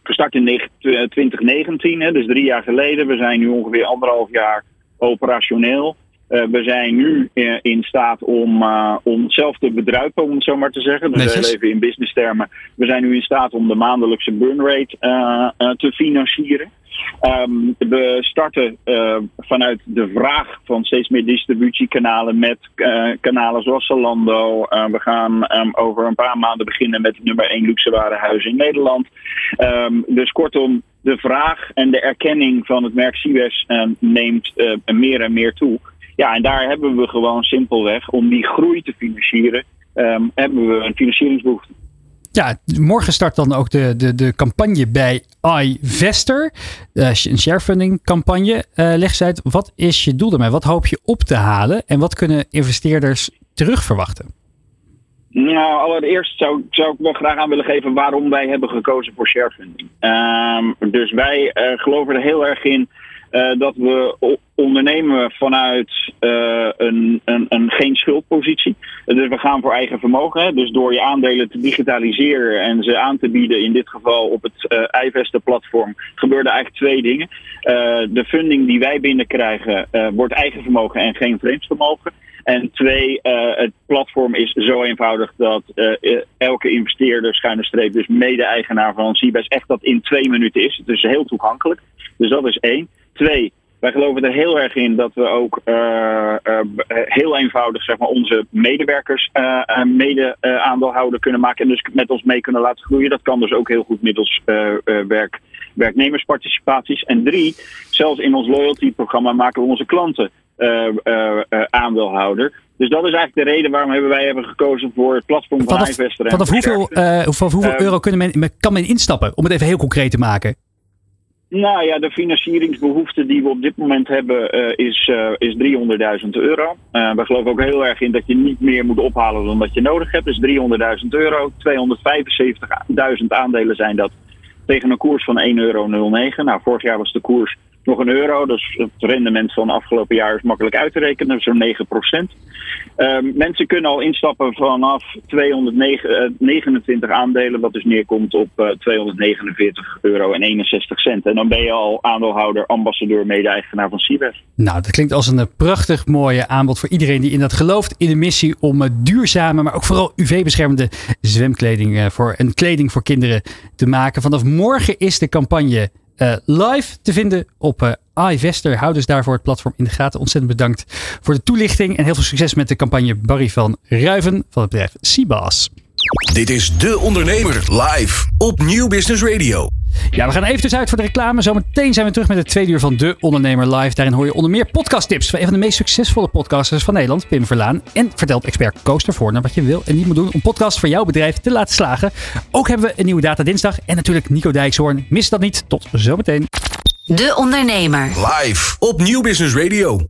gestart in 2019, hè, dus drie jaar geleden. We zijn nu ongeveer anderhalf jaar operationeel. Uh, we zijn nu uh, in staat om, uh, om zelf te bedruipen, om het zo maar te zeggen. Dus heel even in business termen. We zijn nu in staat om de maandelijkse burn rate te financieren. Um, we starten uh, vanuit de vraag van steeds meer distributiekanalen met uh, kanalen zoals Zalando. Uh, we gaan um, over een paar maanden beginnen met het nummer 1 luxe warenhuis in Nederland. Um, dus kortom, de vraag en de erkenning van het merk Siwes neemt meer en meer toe. Ja, en daar hebben we gewoon simpelweg om die groei te financieren, hebben we een financieringsbehoefte. Ja, morgen start dan ook de, de, de campagne bij iVester. Uh, een sharefunding campagne. Uh, leg eens uit, wat is je doel daarmee? Wat hoop je op te halen? En wat kunnen investeerders terugverwachten? Nou, allereerst zou, zou ik wel graag aan willen geven waarom wij hebben gekozen voor sharefunding. Um, dus wij uh, geloven er heel erg in uh, dat we ondernemen vanuit uh, een, een, een, geen schuldpositie. Dus we gaan voor eigen vermogen. Dus door je aandelen te digitaliseren en ze aan te bieden, in dit geval op het uh, iVeste-platform, gebeurden eigenlijk twee dingen. de funding die wij binnenkrijgen wordt eigen vermogen en geen vreemdsvermogen. En twee, het platform is zo eenvoudig dat uh, elke investeerder, schuine streep, dus mede-eigenaar van Cibes, echt dat in twee minuten is. Het is heel toegankelijk. Dus dat is één. Twee, wij geloven er heel erg in dat we ook uh, uh, heel eenvoudig zeg maar, onze medewerkers uh, mede aandeelhouder kunnen maken en dus met ons mee kunnen laten groeien. Dat kan dus ook heel goed middels werk, werknemersparticipaties. En drie, zelfs in ons loyalty-programma maken we onze klanten aandeelhouder. Dus dat is eigenlijk de reden waarom hebben wij hebben gekozen voor het platform van vanaf. Vanaf hoeveel, vanaf hoeveel euro kunnen men, kan men instappen? Om het even heel concreet te maken. Nou ja, de financieringsbehoefte die we op dit moment hebben uh, is, uh, is 300.000 euro. Uh, we geloven ook heel erg in dat je niet meer moet ophalen dan dat je nodig hebt. Dus 300.000 euro. 275.000 aandelen zijn dat tegen een koers van 1,09 euro. Nou, vorig jaar was de koers nog een euro. Dus het rendement van afgelopen jaar is makkelijk uit te rekenen, zo'n 9 procent. Um, mensen kunnen al instappen vanaf 229 aandelen, wat dus neerkomt op uh, 249 euro en 61 cent. En dan ben je al aandeelhouder, ambassadeur, mede-eigenaar van Cibes. Nou, dat klinkt als een prachtig mooie aanbod voor iedereen die in dat gelooft. In de missie om duurzame, maar ook vooral UV-beschermende zwemkleding voor, en kleding voor kinderen te maken. Vanaf morgen is de campagne uh, live te vinden op uh, iVester. Houd dus daarvoor het platform in de gaten. Ontzettend bedankt voor de toelichting en heel veel succes met de campagne Barry van Ruiven van het bedrijf Cibas. Dit is De Ondernemer live op Nieuw Business Radio. Ja, we gaan even dus uit voor de reclame. Zometeen zijn we terug met het tweede uur van De Ondernemer Live. Daarin hoor je onder meer podcasttips van een van de meest succesvolle podcasters van Nederland, Pim Verlaan. En vertelt expert Koos ervoor naar wat je wil en niet moet doen om podcast voor jouw bedrijf te laten slagen. Ook hebben we een nieuwe Data Dinsdag en natuurlijk Nico Dijkshoorn. Mis dat niet. Tot zometeen. De Ondernemer. Live op Nieuw Business Radio.